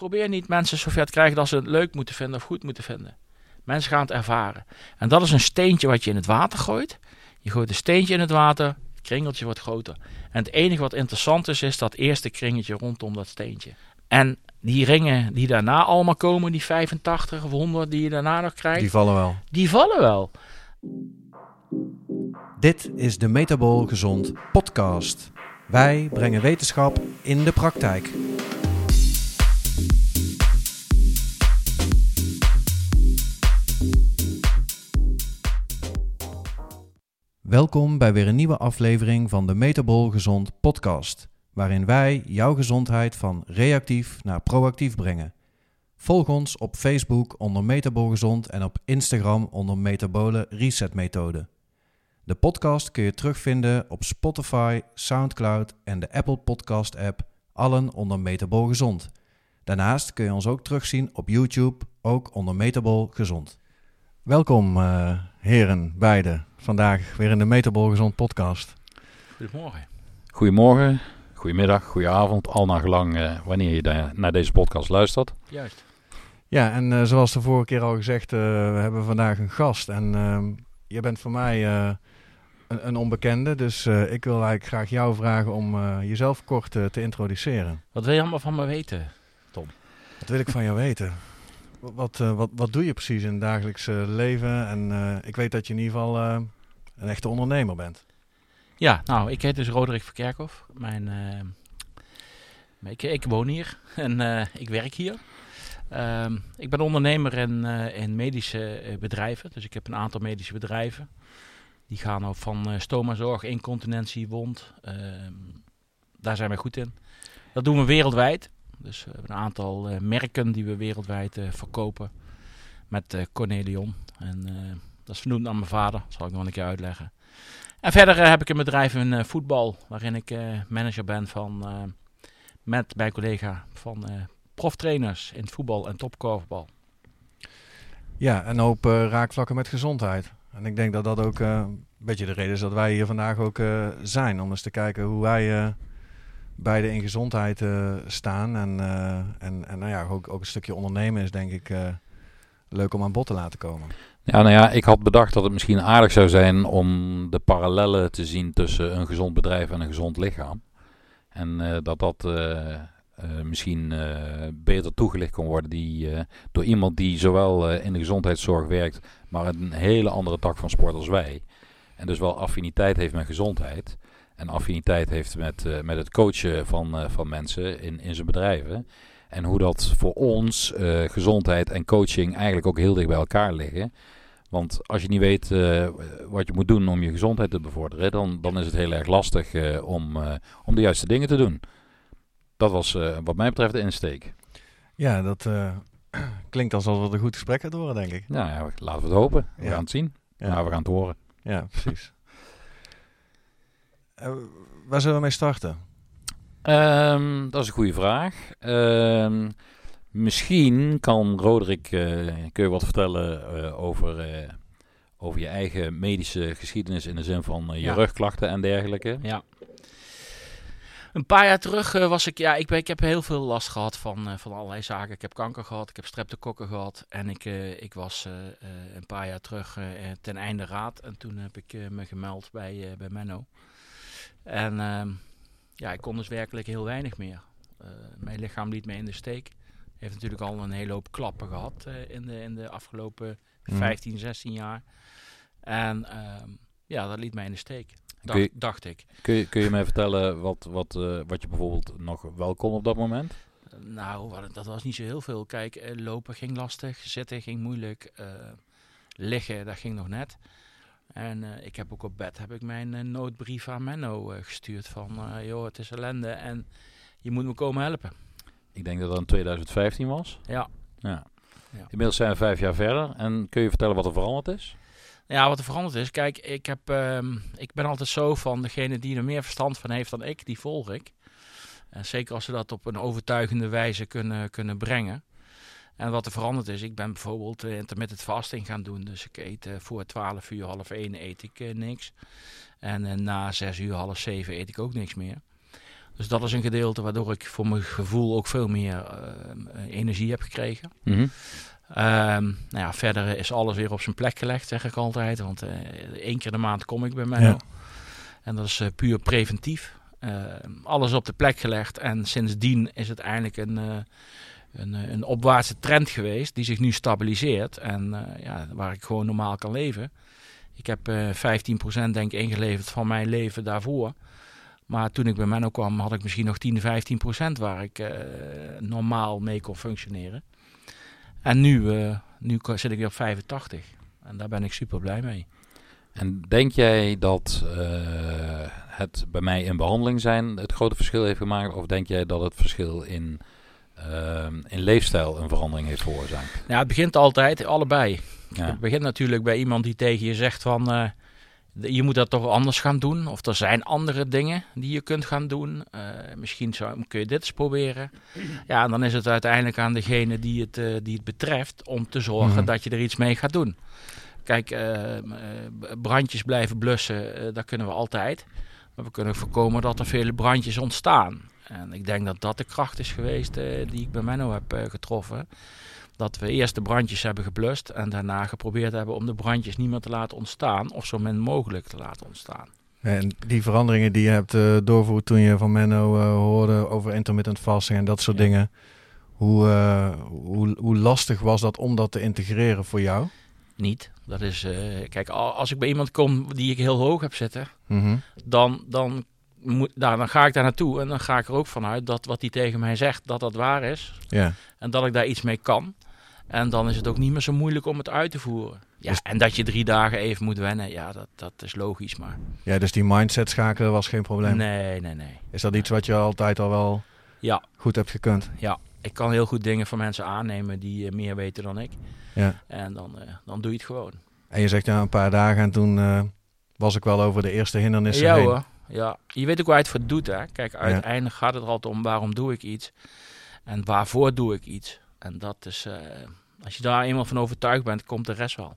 probeer niet mensen zover te krijgen dat ze het leuk moeten vinden of goed moeten vinden. Mensen gaan het ervaren. En dat is een steentje wat je in het water gooit. Je gooit een steentje in het water, het kringeltje wordt groter. En het enige wat interessant is, is dat eerste kringetje rondom dat steentje. En die ringen die daarna allemaal komen, die 85 of 100 die je daarna nog krijgt, Die vallen wel. die vallen wel. Dit is de Metabol Gezond podcast. Wij brengen wetenschap in de praktijk. Welkom bij weer een nieuwe aflevering van de Metabol Gezond podcast, waarin wij jouw gezondheid van reactief naar proactief brengen. Volg ons op Facebook onder Metabol Gezond en op Instagram onder Metabole Reset Methode. De podcast kun je terugvinden op Spotify, SoundCloud en de Apple Podcast app, allen onder Metabol Gezond. Daarnaast kun je ons ook terugzien op YouTube, ook onder Metabol Gezond. Welkom eh, heren, beiden, vandaag weer in de Metabol Gezond podcast. Goedemorgen. Goedemorgen, goedemiddag, goedenavond, al naar gelang eh, wanneer je naar deze podcast luistert. Juist. Ja, en eh, zoals de vorige keer al gezegd, eh, we hebben vandaag een gast en ehm, je bent voor mij eh, een, een onbekende, dus eh, ik wil eigenlijk graag jou vragen om eh, jezelf kort te introduceren. Wat wil je allemaal van me weten? Wat wil ik van jou weten? Wat, eh, wat, wat doe je precies in het dagelijks leven? En eh, ik weet dat je in ieder geval eh, een echte ondernemer bent. Ja, nou, ik heet dus Roderick Verkerkhoff. Mijn, ik, woon hier en ik werk hier. Ehm, ik ben ondernemer in, in medische bedrijven. Dus ik heb een aantal medische bedrijven. Die gaan ook van stomazorg, incontinentie, wond. Ehm, daar zijn wij goed in. Dat doen we wereldwijd. Dus we hebben een aantal eh, merken die we wereldwijd eh, verkopen. Met eh, Cornelion. En dat is vernoemd naar mijn vader. Zal ik nog een keer uitleggen. En verder heb ik een bedrijf in voetbal, waarin ik manager ben van, met mijn collega van proftrainers in voetbal en topkorfbal. Ja, een hoop eh, raakvlakken met gezondheid. En ik denk dat dat ook een beetje de reden is dat wij hier vandaag ook zijn. Om eens te kijken hoe wij beide in gezondheid eh, staan. En, eh, en, en nou ja, ook, ook een stukje ondernemen is denk ik eh, leuk om aan bod te laten komen. Ja, nou ja, ik had bedacht dat het misschien aardig zou zijn om de parallellen te zien tussen een gezond bedrijf en een gezond lichaam. En dat dat misschien beter toegelicht kon worden die, door iemand die zowel in de gezondheidszorg werkt, maar een hele andere tak van sport als wij. En dus wel affiniteit heeft met gezondheid. En affiniteit heeft met, eh, met het coachen van, eh, van mensen in, in zijn bedrijven. En hoe dat voor ons, eh, gezondheid en coaching, eigenlijk ook heel dicht bij elkaar liggen. Want als je niet weet wat je moet doen om je gezondheid te bevorderen, dan, dan is het heel erg lastig om, om de juiste dingen te doen. Dat was wat mij betreft de insteek. Ja, dat klinkt alsof we een goed gesprek gaan horen, denk ik. Nou ja, laten we het hopen. We Ja. gaan het zien. Ja, Nou, we gaan het horen. ja precies. Eh, waar zullen we mee starten? Ehm, dat is een goede vraag. Ehm, misschien kan Roderick, eh, kun je wat vertellen eh, over, eh, over je eigen medische geschiedenis in de zin van je Ja. rugklachten en dergelijke. Ja. Een paar jaar terug was ik, ja, ik, ben, ik heb heel veel last gehad van, eh, van allerlei zaken. Ik heb kanker gehad, ik heb streptokokken gehad en ik, eh, ik was eh, eh, een paar jaar terug eh, ten einde raad. En toen heb ik eh, me gemeld bij, eh, bij Menno. En ehm, ja, ik kon dus werkelijk heel weinig meer. Eh, mijn lichaam liet me in de steek. Heeft natuurlijk al een hele hoop klappen gehad eh, in, de, in de afgelopen Mhm. 15, 16 jaar. En ehm, ja, dat liet mij in de steek. Dacht, Kun je- dacht ik. Kun je, kun je mij vertellen wat, wat, eh, wat je bijvoorbeeld nog wel kon op dat moment? Nou, dat was niet zo heel veel. Kijk, lopen ging lastig, zitten ging moeilijk, liggen, dat ging nog net. En eh, ik heb ook op bed heb ik mijn eh, noodbrief aan Menno eh, gestuurd van, joh, het is ellende en je moet me komen helpen. Ik denk dat dat in 2015 was. Ja. Ja. Ja. Inmiddels zijn we vijf jaar verder. En kun je vertellen wat er veranderd is? Ja, wat er veranderd is, kijk, ik, heb, ehm, ik ben altijd zo van degene die er meer verstand van heeft dan ik, die volg ik. En zeker als ze dat op een overtuigende wijze kunnen, kunnen brengen. En wat er veranderd is, ik ben bijvoorbeeld uh, intermittent fasting gaan doen. Dus ik eet eh, voor 12 uur, half 1 eet ik eh, niks. En eh, na 6 uur, half 7 eet ik ook niks meer. Dus dat is een gedeelte waardoor ik voor mijn gevoel ook veel meer eh, energie heb gekregen. Ehm, nou ja, verder is alles weer op zijn plek gelegd, zeg ik altijd. Want eh één keer de maand kom ik bij mij. Ja. En dat is eh, puur preventief. Ehm, alles op de plek gelegd. En sindsdien is het eigenlijk een, eh, een, eh, een opwaartse trend geweest die zich nu stabiliseert. En eh, ja, waar ik gewoon normaal kan leven. Ik heb eh 15% denk ik ingeleverd van mijn leven daarvoor. Maar toen ik bij Menno kwam had ik misschien nog 10, 15% waar ik eh, normaal mee kon functioneren. En nu, eh, nu zit ik weer op 85. En daar ben ik super blij mee. En denk jij dat eh, het bij mij in behandeling zijn het grote verschil heeft gemaakt? Of denk jij dat het verschil in, in leefstijl een verandering heeft veroorzaakt? Ja, het begint altijd, allebei. Ja. Het begint natuurlijk bij iemand die tegen je zegt van... eh, je moet dat toch anders gaan doen. Of er zijn andere dingen die je kunt gaan doen. Eh, misschien zou, kun je dit eens proberen. Ja, en dan is het uiteindelijk aan degene die het, eh, die het betreft... om te zorgen Mhm. dat je er iets mee gaat doen. Kijk, brandjes blijven blussen, dat kunnen we altijd. Maar we kunnen voorkomen dat er vele brandjes ontstaan. En ik denk dat dat de kracht is geweest eh, die ik bij Menno heb eh, getroffen. Dat we eerst de brandjes hebben geblust en daarna geprobeerd hebben om de brandjes niet meer te laten ontstaan of zo min mogelijk te laten ontstaan. En die veranderingen die je hebt eh, doorvoerd toen je van Menno hoorde over intermittent fasting en dat soort Ja. dingen. Hoe, hoe, hoe lastig was dat om dat te integreren voor jou? Niet. Dat is, kijk, al- als ik bij iemand kom die ik heel hoog heb zitten, Mhm. dan, dan, moet, nou, dan ga ik daar naartoe en dan ga ik er ook vanuit dat wat hij tegen mij zegt, dat dat waar is. Ja. En dat ik daar iets mee kan. En dan is het ook niet meer zo moeilijk om het uit te voeren. Ja, Dus- en dat je drie dagen even moet wennen, ja, dat, dat is logisch. Maar ja, dus die mindset schakelen was geen probleem. nee, nee, nee. Is dat iets wat je altijd al wel Ja, goed hebt gekund? ja. Ik kan heel goed dingen van mensen aannemen die eh, meer weten dan ik. Ja. En dan, eh, dan doe je het gewoon. En je zegt ja, een paar dagen en toen eh, was ik wel over de eerste hindernissen ja heen. hoor. Ja. Je weet ook waar je het voor doet. Hè? Kijk, uiteindelijk gaat het er altijd om waarom doe ik iets. En waarvoor doe ik iets. En dat is, eh, als je daar eenmaal van overtuigd bent, komt de rest wel.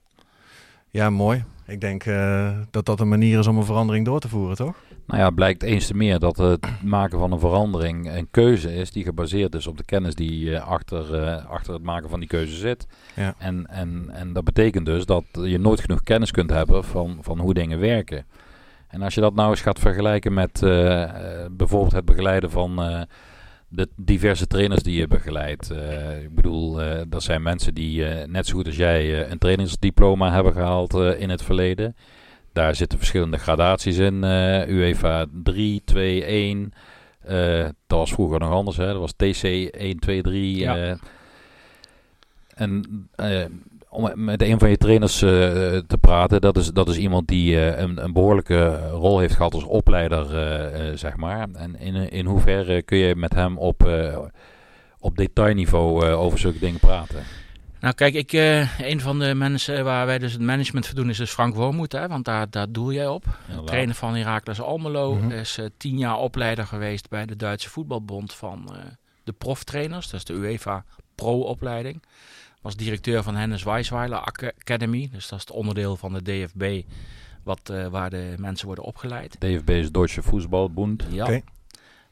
Ja, mooi. Ik denk eh, dat dat een manier is om een verandering door te voeren, toch? Nou ja, het blijkt eens te meer dat het maken van een verandering een keuze is die gebaseerd is op de kennis die eh, achter, eh, achter het maken van die keuze zit. Ja. En, en, en dat betekent dus dat je nooit genoeg kennis kunt hebben van, van hoe dingen werken. En als je dat nou eens gaat vergelijken met eh, eh, bijvoorbeeld het begeleiden van eh, de diverse trainers die je begeleidt. Ik bedoel, dat zijn mensen die net zo goed als jij een trainingsdiploma hebben gehaald eh, in het verleden. Daar zitten verschillende gradaties in. UEFA 3, 2, 1. eh, dat was vroeger nog anders. Hè? Dat was TC 1, 2, 3. Ja. en om met een van je trainers eh, te praten, dat is, dat is iemand die eh, een, een behoorlijke rol heeft gehad als opleider, eh, zeg maar. En in, in hoeverre kun je met hem op, eh, op detailniveau over zulke dingen praten? Nou kijk, ik, eh, een van de mensen waar wij dus het management voor doen is dus Frank Wormoed. Hè, want daar, daar doe jij op. Inderdaad. Trainer van Heracles Almelo. Mhm. Is eh, tien jaar opleider geweest bij de Duitse voetbalbond van eh, de proftrainers. Dat is de UEFA Pro-opleiding. Was directeur van Hennes Weisweiler Ac- Academy. Dus dat is het onderdeel van de DFB wat, eh, waar de mensen worden opgeleid. DFB is Deutsche Voetbalbond. Ja. Oké.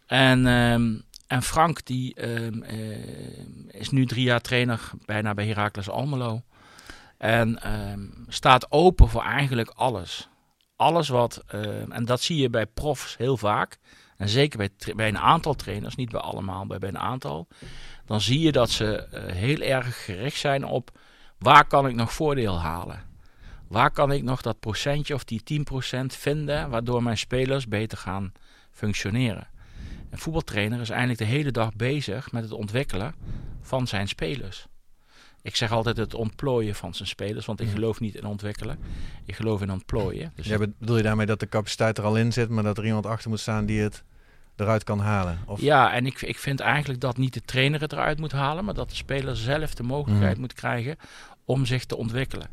En, ehm, en Frank die ehm, eh, is nu drie jaar trainer bijna bij Heracles Almelo. En ehm, staat open voor eigenlijk alles. Alles wat, en dat zie je bij profs heel vaak. En zeker bij, bij een aantal trainers, niet bij allemaal, maar bij een aantal. Dan zie je dat ze eh, heel erg gericht zijn op waar kan ik nog voordeel halen. Waar kan ik nog dat procentje of die 10% vinden waardoor mijn spelers beter gaan functioneren. Een voetbaltrainer is eigenlijk de hele dag bezig met het ontwikkelen van zijn spelers. Ik zeg altijd het ontplooien van zijn spelers, want ik Mhm. geloof niet in ontwikkelen. Ik geloof in ontplooien. Dus Ja, bedoel je daarmee dat de capaciteit er al in zit, maar dat er iemand achter moet staan die het eruit kan halen? Of, Ja, en ik, ik vind eigenlijk dat niet de trainer het eruit moet halen, maar dat de speler zelf de mogelijkheid Mhm. moet krijgen om zich te ontwikkelen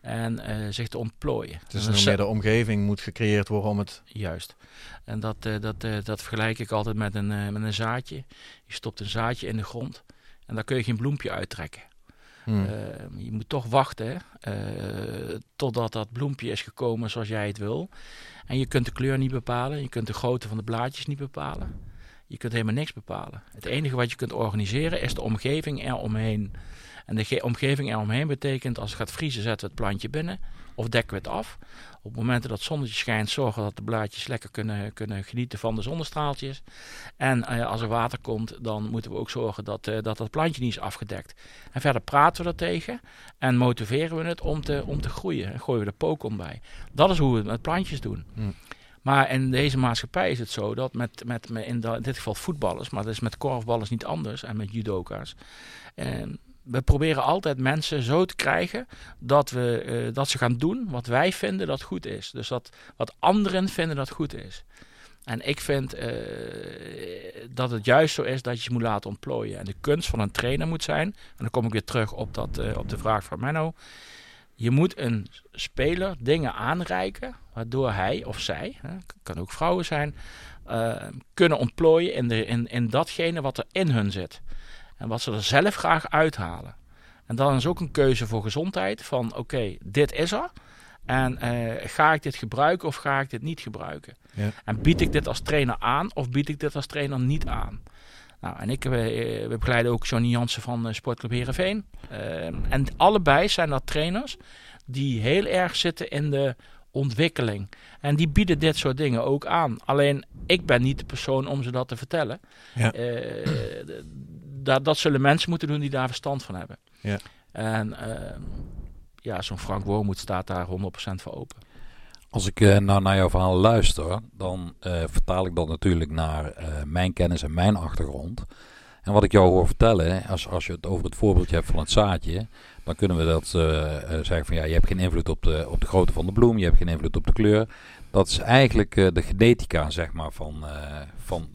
en eh, zich te ontplooien. Dus is- meer de omgeving moet gecreëerd worden om het... Juist. En dat, eh, dat, eh, dat vergelijk ik altijd met een, met een zaadje. Je stopt een zaadje in de grond en daar kun je geen bloempje uittrekken. Hmm. Eh, je moet toch wachten eh, totdat dat bloempje is gekomen zoals jij het wil. En je kunt de kleur niet bepalen, je kunt de grootte van de blaadjes niet bepalen. Je kunt helemaal niks bepalen. Het enige wat je kunt organiseren is de omgeving eromheen. En de omgeving eromheen betekent als het gaat vriezen zetten we het plantje binnen of dekken we het af. Op momenten dat het zonnetje schijnt zorgen dat de blaadjes lekker kunnen, kunnen genieten van de zonnestraaltjes. En eh, als er water komt dan moeten we ook zorgen dat, uh, dat dat plantje niet is afgedekt. En verder praten we er tegen en motiveren we het om te, om te groeien. En gooien we de pokon bij. Dat is hoe we het met plantjes doen. Hm. Maar in deze maatschappij is het zo dat met, met, met in, dit geval voetballers, maar dat is met korfballers niet anders en met judoka's. En we proberen altijd mensen zo te krijgen dat, we, uh, dat ze gaan doen wat wij vinden dat goed is. Dus dat wat anderen vinden dat goed is. En ik vind uh, dat het juist zo is dat je ze moet laten ontplooien. En de kunst van een trainer moet zijn, en dan kom ik weer terug op, dat, uh, op de vraag van Menno. Je moet een speler dingen aanreiken waardoor hij of zij, hè, kan ook vrouwen zijn, kunnen ontplooien in, de, in, in datgene wat er in hun zit. En wat ze er zelf graag uithalen. En dan is ook een keuze voor gezondheid van oké, dit is er. En uh, ga ik dit gebruiken of ga ik dit niet gebruiken? Ja. En bied ik dit als trainer aan of bied ik dit als trainer niet aan? Nou, en ik, we, we begeleiden ook Johnny Jansen van uh, Sportclub Heerenveen. Uh, en allebei zijn dat trainers die heel erg zitten in de ontwikkeling. En die bieden dit soort dingen ook aan. Alleen, ik ben niet de persoon om ze dat te vertellen. Ja dat, dat zullen mensen moeten doen die daar verstand van hebben. Ja. En uh, ja, zo'n Frank Wormoed staat daar 100% voor open. Als ik uh, nou naar jouw verhaal luister, dan uh, vertaal ik dat natuurlijk naar uh, mijn kennis en mijn achtergrond. En wat ik jou hoor vertellen, als, als je het over het voorbeeldje hebt van het zaadje, dan kunnen we dat zeggen van ja, je hebt geen invloed op de, op de grootte van de bloem, je hebt geen invloed op de kleur. Dat is eigenlijk de genetica, zeg maar, van, van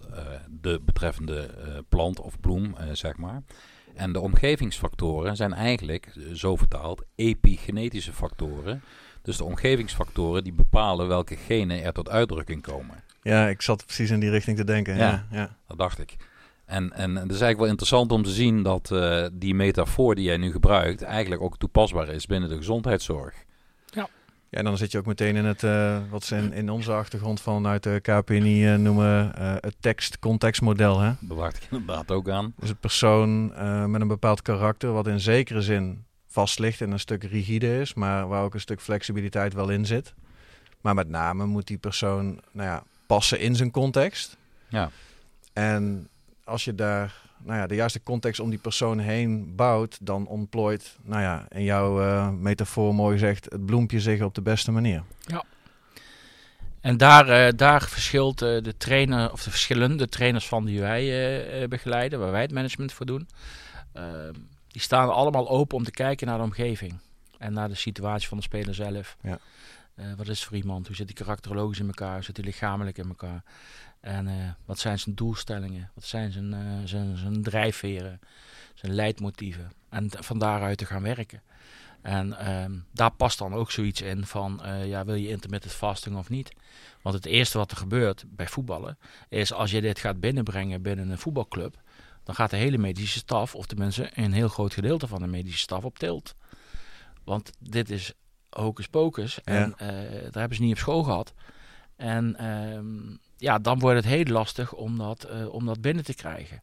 de betreffende eh, plant of bloem, eh, zeg maar. En de omgevingsfactoren zijn eigenlijk, eh, zo vertaald, epigenetische factoren. Dus de omgevingsfactoren die bepalen welke genen er tot uitdrukking komen. Ja, ik zat precies in die richting te denken. Ja, ja, dat dacht ik. En, en het is eigenlijk wel interessant om te zien dat die metafoor die jij nu gebruikt eigenlijk ook toepasbaar is binnen de gezondheidszorg. Ja, en dan zit je ook meteen in het, uh, wat ze in, in onze achtergrond vanuit de KPNI uh, noemen, uh, het tekst-contextmodel. Hè? Bewaart ik inderdaad ook aan. Dus het persoon met een bepaald karakter, wat in zekere zin vast ligt en een stuk rigide is, maar waar ook een stuk flexibiliteit wel in zit. Maar met name moet die persoon nou ja, passen in zijn context. Ja. En als je daar nou ja, de juiste context om die persoon heen bouwt, dan ontplooit, nou ja, in jouw uh, metafoor mooi gezegd, het bloempje zich op de beste manier. Ja. En daar, uh, daar verschilt uh, de trainer, of de verschillende trainers van die wij begeleiden, waar wij het management voor doen. Ehm, die staan allemaal open om te kijken naar de omgeving en naar de situatie van de speler zelf. Ja. wat is het voor iemand? Hoe zit die karakterologisch in elkaar? Hoe zit die lichamelijk in elkaar? En uh, wat zijn zijn doelstellingen? Wat zijn zijn, uh, zijn, zijn drijfveren? Zijn leidmotieven? En van daaruit te gaan werken. En um, daar past dan ook zoiets in van, uh, ja, wil je intermittent fasting of niet? Want het eerste wat er gebeurt bij voetballen, is als je dit gaat binnenbrengen binnen een voetbalclub, dan gaat de hele medische staf, of tenminste een heel groot gedeelte van de medische staf, op tilt. Want dit is hocus pocus en ja. daar hebben ze niet op school gehad. En um, ja, dan wordt het heel lastig om dat, uh, om dat binnen te krijgen.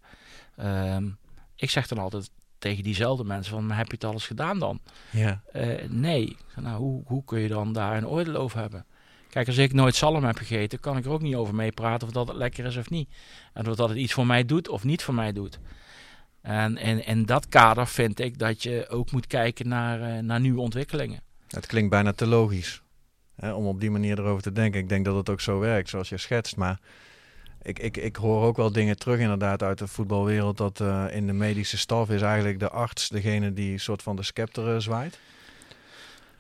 Um, ik zeg dan altijd tegen diezelfde mensen van, maar heb je het alles gedaan dan? Ja. Uh, nee. Nou, hoe, hoe kun je dan daar een oordeel over hebben? Kijk, als ik nooit zalm heb gegeten, kan ik er ook niet over meepraten of dat het lekker is of niet. En of dat het iets voor mij doet of niet voor mij doet. En in, in dat kader vind ik dat je ook moet kijken naar, uh, naar nieuwe ontwikkelingen. Het klinkt bijna te logisch om op die manier erover te denken. Ik denk dat het ook zo werkt, zoals je schetst. Maar ik, ik, ik hoor ook wel dingen terug inderdaad uit de voetbalwereld. Dat uh, in de medische staf is eigenlijk de arts degene die soort van de scepter uh, zwaait.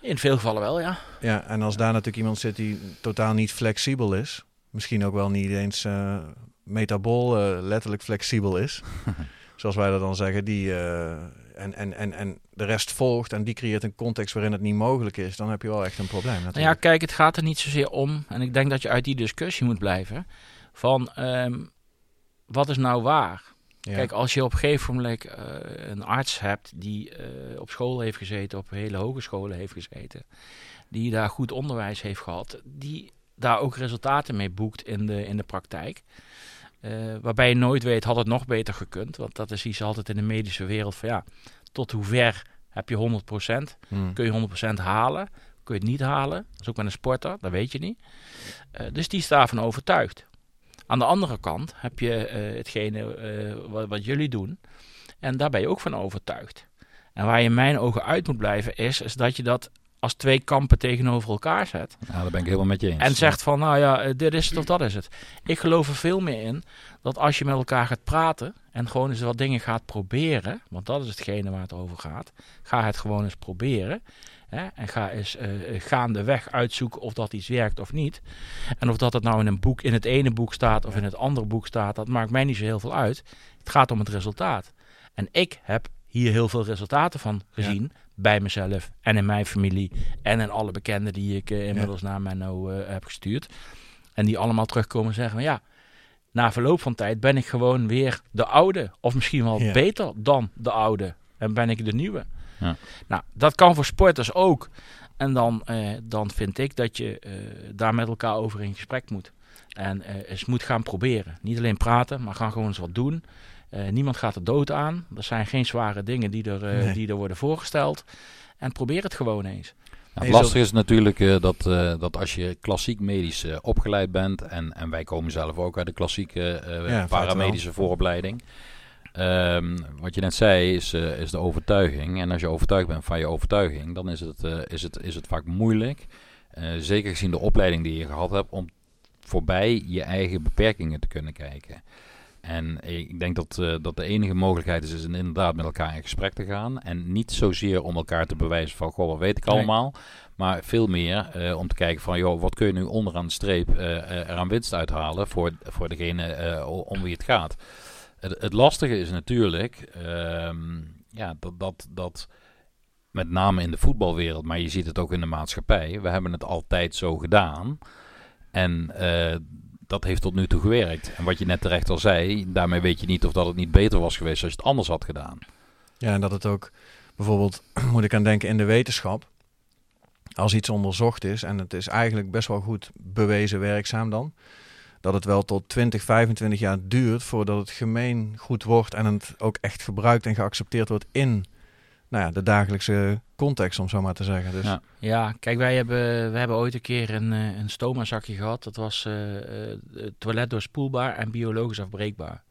In veel gevallen wel, ja. Ja, en als daar natuurlijk iemand zit die totaal niet flexibel is. Misschien ook wel niet eens uh, metabool letterlijk flexibel is. zoals wij dat dan zeggen. Die en, en, en, en de rest volgt en die creëert een context waarin het niet mogelijk is, dan heb je wel echt een probleem. Natuurlijk. Nou ja, kijk, het gaat er niet zozeer om, en ik denk dat je uit die discussie moet blijven, van um, wat is nou waar? Kijk, als je op een gegeven moment uh, een arts hebt die uh, op school heeft gezeten, op hele hogescholen heeft gezeten, die daar goed onderwijs heeft gehad, die daar ook resultaten mee boekt in de, in de praktijk. Eh, waarbij je nooit weet, had het nog beter gekund? Want dat is iets altijd in de medische wereld van ja, tot hoe ver heb je 100%? Hmm. Kun je 100% halen? Kun je het niet halen? Dat is ook met een sporter, dat weet je niet. Eh, dus die is daarvan overtuigd. Aan de andere kant heb je eh, hetgene wat, wat jullie doen. En daar ben je ook van overtuigd. En waar je in mijn ogen uit moet blijven is, is dat je dat als twee kampen tegenover elkaar zet. Ja, daar ben ik helemaal met je eens. En zegt van, nou ja, dit is het of dat is het. Ik geloof er veel meer in dat als je met elkaar gaat praten en gewoon eens wat dingen gaat proberen, want dat is hetgene waar het over gaat, ga het gewoon eens proberen. Hè, en ga eens eh, gaandeweg uitzoeken of dat iets werkt of niet. En of dat het nou in een boek, in het ene boek staat of in het andere boek staat, dat maakt mij niet zo heel veel uit. Het gaat om het resultaat. En ik heb hier heel veel resultaten van gezien. Bij mezelf en in mijn familie. En in alle bekenden die ik eh, inmiddels naar Menno eh, heb gestuurd. En die allemaal terugkomen zeggen van ja, na verloop van tijd ben ik gewoon weer de oude. Of misschien wel Ja. beter dan de oude. En ben ik de nieuwe. Ja. Nou, dat kan voor sporters ook. En dan, eh, dan vind ik dat je daar met elkaar over in gesprek moet. En eens moet gaan proberen. Niet alleen praten, maar gaan gewoon eens wat doen. Eh, niemand gaat er dood aan. Er zijn geen zware dingen die er, eh, Nee. die er worden voorgesteld. En probeer het gewoon eens. Nou, het lastige is natuurlijk eh, dat, eh, dat als je klassiek medisch opgeleid bent, en, en wij komen zelf ook uit de klassieke eh, Ja, paramedische vooropleiding. Ehm, wat je net zei is, is de overtuiging. En als je overtuigd bent van je overtuiging, dan is het, eh, is het, is het vaak moeilijk, eh, zeker gezien de opleiding die je gehad hebt, om voorbij je eigen beperkingen te kunnen kijken. En ik denk dat, eh, dat de enige mogelijkheid is, is inderdaad met elkaar in gesprek te gaan. En niet zozeer om elkaar te bewijzen van, goh, wat weet ik Nee. allemaal. Maar veel meer eh, om te kijken van, joh, wat kun je nu onderaan de streep eh, eh, er aan winst uithalen voor, voor degene om wie het gaat. Het, het lastige is natuurlijk, ehm, ja, dat, dat, dat met name in de voetbalwereld, maar je ziet het ook in de maatschappij. We hebben het altijd zo gedaan. En dat heeft tot nu toe gewerkt. En wat je net terecht al zei, daarmee weet je niet of dat het niet beter was geweest als je het anders had gedaan. Ja, en dat het ook bijvoorbeeld, moet ik aan denken, in de wetenschap. Als iets onderzocht is en het is eigenlijk best wel goed bewezen werkzaam dan. Dat het wel tot 20, 25 jaar duurt voordat het gemeen goed wordt en het ook echt gebruikt en geaccepteerd wordt in nou ja, de dagelijkse context, om zo maar te zeggen. Dus Ja. Ja, kijk, wij hebben, we hebben ooit een keer een, eh, een stoma-zakje gehad. Dat was eh, eh, toilet doorspoelbaar en biologisch afbreekbaar.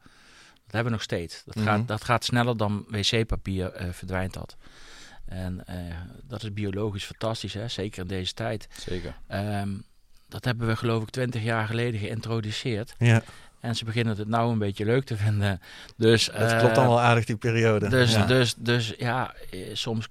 Dat hebben we nog steeds. Dat, Mhm. gaat, dat gaat sneller dan wc-papier eh, verdwijnt dat. En eh, dat is biologisch fantastisch, hè? zeker in deze tijd. Zeker. Ehm, dat hebben we geloof ik twintig jaar geleden geïntroduceerd. ja, En ze beginnen het nou een beetje leuk te vinden. Dus, dat eh, klopt dan wel aardig die periode. dus, ja. dus, dus ja, eh, soms...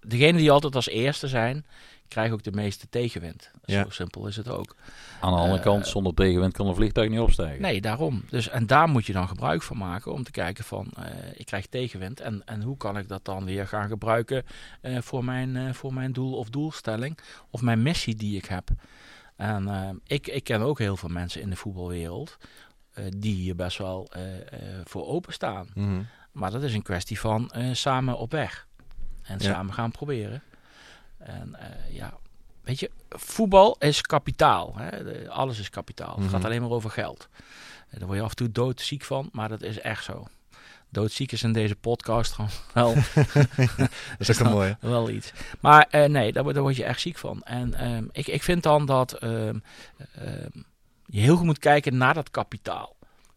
Degenen die altijd als eerste zijn, krijgen ook de meeste tegenwind. Ja. Zo simpel is het ook. Aan de andere Eh, kant, zonder tegenwind kan een vliegtuig niet opstijgen. Nee, daarom. Dus, en daar moet je dan gebruik van maken om te kijken van, eh, ik krijg tegenwind. En, en hoe kan ik dat dan weer gaan gebruiken eh, voor, mijn, eh, voor mijn doel of doelstelling of mijn missie die ik heb. En eh, ik, ik ken ook heel veel mensen in de voetbalwereld die hier best wel eh, eh, voor openstaan. Mhm. Maar dat is een kwestie van eh, samen op weg. En Ja. samen gaan proberen. En eh, ja, weet je, voetbal is kapitaal. Hè? De- alles is kapitaal. Mhm. Het gaat alleen maar over geld. En daar word je af en toe doodziek van, maar dat is echt zo. Doodziek is in deze podcast gewoon wel, Dat is ook een mooie. wel iets. Maar eh, nee, daar, word- daar word je echt ziek van. En ehm, ik, ik vind dan dat ehm, ehm, je heel goed moet kijken naar dat kapitaal.